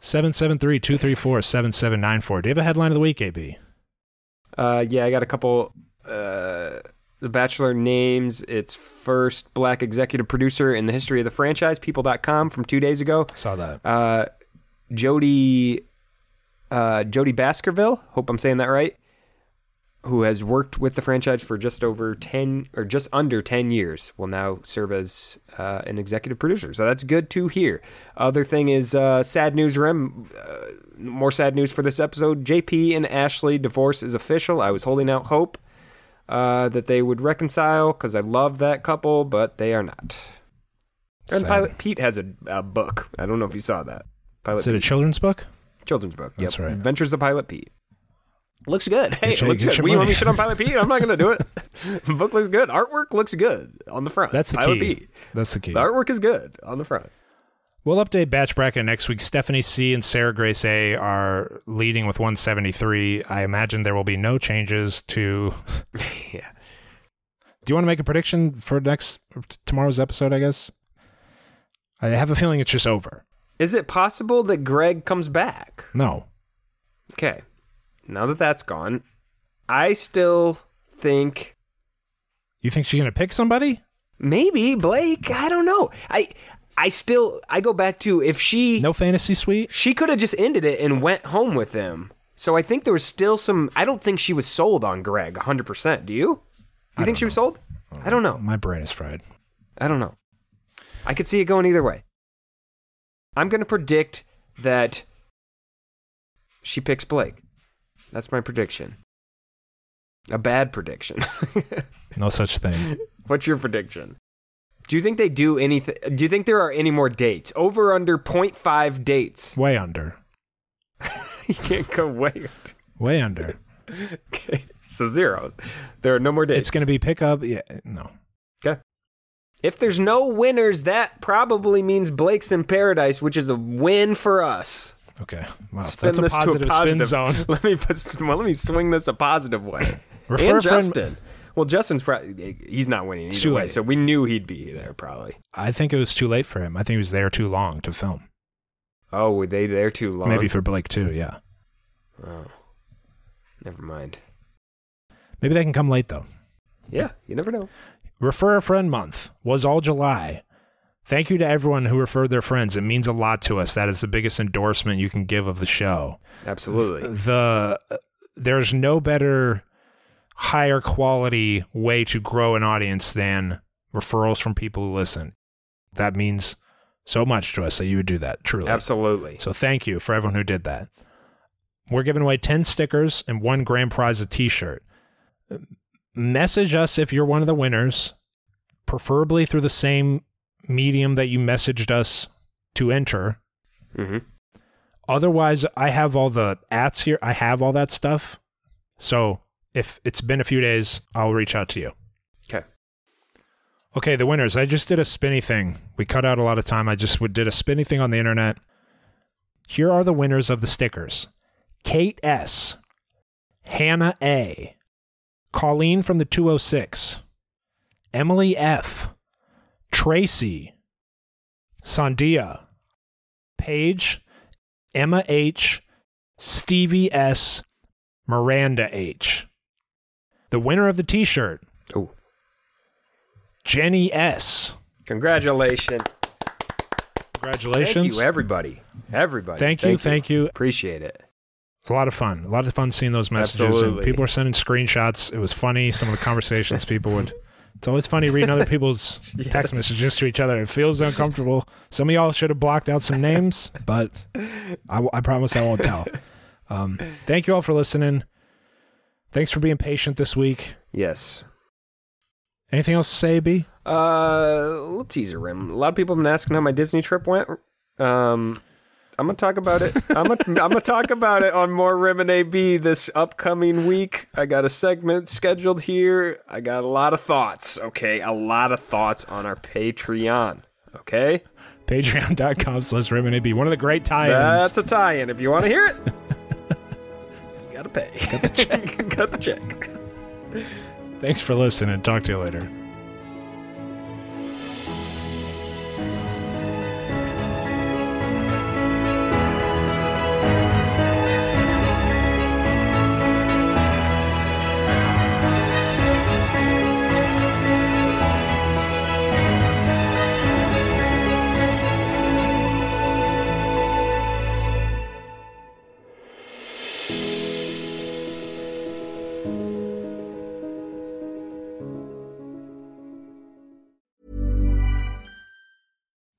Speaker 1: 773 234 7794. Do you have a headline of the week, AB?
Speaker 2: Uh, yeah, I got a couple. Uh, the Bachelor names its first black executive producer in the history of the franchise, People.com, from two days ago.
Speaker 1: Saw that.
Speaker 2: Uh, Jody, uh, Jody Baskerville, hope I'm saying that right, who has worked with the franchise for just over 10 or just under 10 years, will now serve as uh, an executive producer. So that's good to hear. Other thing is uh, sad news, Rem. Uh, more sad news for this episode. JP and Ashley divorce is official. I was holding out hope uh, that they would reconcile because I love that couple, but they are not. And Pilot Pete has a, a, book. I don't know if you saw that.
Speaker 1: Pilot Is it Pete. a children's book?
Speaker 2: Children's book.
Speaker 1: That's
Speaker 2: yep.
Speaker 1: right.
Speaker 2: Adventures of Pilot Pete. Looks good. Hey, it looks good. We want me shit on Pilot Pete? I'm not going to do it. [LAUGHS] book looks good. Artwork looks good on the front.
Speaker 1: That's the Pilot key. Pete. That's the key.
Speaker 2: The artwork is good on the front.
Speaker 1: We'll update batch bracket next week. Stephanie C and Sarah Grace A are leading with 173. I imagine there will be no changes to. [LAUGHS]
Speaker 2: yeah.
Speaker 1: Do you want to make a prediction for next tomorrow's episode? I guess. I have a feeling it's just over.
Speaker 2: Is it possible that Greg comes back?
Speaker 1: No.
Speaker 2: Okay. Now that that's gone, I still think.
Speaker 1: You think she's gonna pick somebody?
Speaker 2: maybe Blake. I don't know. I I still I go back to if she
Speaker 1: No fantasy suite?
Speaker 2: she could have just ended it and went home with him. So I think there was still some. I don't think she was sold on Greg 100. percent Do you? You think she was sold? I don't know.
Speaker 1: My brain is fried.
Speaker 2: I don't know. I could see it going either way. I'm going to predict that she picks Blake. That's my prediction. A bad prediction. [LAUGHS]
Speaker 1: No such thing.
Speaker 2: What's your prediction? Do you think they do anything? Do you think there are any more dates? Over under 0.5 dates. [LAUGHS]
Speaker 1: Way under.
Speaker 2: you can't go way. Under.
Speaker 1: Way under. [LAUGHS]
Speaker 2: Okay. So zero. There are no more dates.
Speaker 1: It's going to be pickup. Yeah, no.
Speaker 2: Okay. If there's no winners, that probably means Blake's in paradise, which is a win for us.
Speaker 1: Okay. Wow.
Speaker 2: Spin
Speaker 1: That's a positive,
Speaker 2: to a positive
Speaker 1: spin zone. [LAUGHS]
Speaker 2: Let me put, well, let me swing this a positive way.
Speaker 1: Refer
Speaker 2: and
Speaker 1: a friend-
Speaker 2: Justin. Well, Justin's probably he's not winning either way,
Speaker 1: late.
Speaker 2: so we knew he'd be there probably.
Speaker 1: I think it was too late for him. I think he was there too long to film.
Speaker 2: Oh, were they there too long?
Speaker 1: Maybe for Blake too, yeah.
Speaker 2: Oh, never mind.
Speaker 1: Maybe they can come late though.
Speaker 2: Yeah, you never know.
Speaker 1: Refer a friend month was all July. Thank you to everyone who referred their friends. It means a lot to us. That is the biggest endorsement you can give of the show.
Speaker 2: Absolutely.
Speaker 1: The uh, there's no better higher quality way to grow an audience than referrals from people who listen. That means so much to us that you would do that, truly.
Speaker 2: Absolutely.
Speaker 1: So thank you for everyone who did that. We're giving away 10 stickers and one grand prize a t-shirt. Message us if you're one of the winners, preferably through the same medium that you messaged us to enter.
Speaker 2: hmm
Speaker 1: Otherwise, I have all the ats here. I have all that stuff. So if it's been a few days, I'll reach out to you.
Speaker 2: Okay.
Speaker 1: Okay, the winners. I just did a spinny thing. We cut out a lot of time. I just did a spinny thing on the internet. Here are the winners of the stickers Kate S., Hannah A., Colleen from the 206, Emily F., Tracy, Sandia, Paige, Emma H., Stevie S., Miranda H. The winner of the t shirt,
Speaker 2: Oh,
Speaker 1: Jenny S.
Speaker 2: congratulations!
Speaker 1: Congratulations.
Speaker 2: Thank you, everybody. Everybody.
Speaker 1: Thank you, thank you.
Speaker 2: Appreciate it.
Speaker 1: It's a lot of fun. A lot of fun seeing those messages. And people were sending screenshots. It was funny. Some of the conversations people would. It's always funny reading other people's [LAUGHS]
Speaker 2: Yes.
Speaker 1: text messages to each other. It feels uncomfortable. Some of y'all should have blocked out some names, but I, I promise I won't tell. [LAUGHS] Um, thank you all for listening. Thanks for being patient this week.
Speaker 2: Yes.
Speaker 1: Anything else to say, B?
Speaker 2: Uh, little teaser rim. A lot of people have been asking how my Disney trip went. Um, I'm gonna talk about it. I'm gonna I'm gonna talk about it on more Rim and AB this upcoming week. I got a segment scheduled here. I got a lot of thoughts. Okay, a lot of thoughts on our Patreon. Okay,
Speaker 1: Patreon.com slash Rim and AB. One of the great tie-ins.
Speaker 2: that's a tie-in. If you want to hear it, pay. Got the check. [LAUGHS] got the check.
Speaker 1: Thanks for listening. Talk to you later.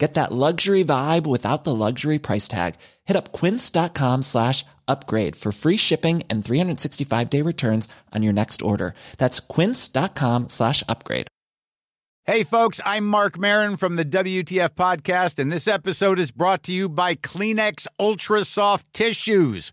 Speaker 4: Get that luxury vibe without the luxury price tag. Hit up quince.com slash upgrade for free shipping and 365 day returns on your next order. That's quince.com slash upgrade.
Speaker 5: Hey, folks, I'm Marc Maron from the WTF Podcast, and this episode is brought to you by Kleenex Ultra Soft Tissues,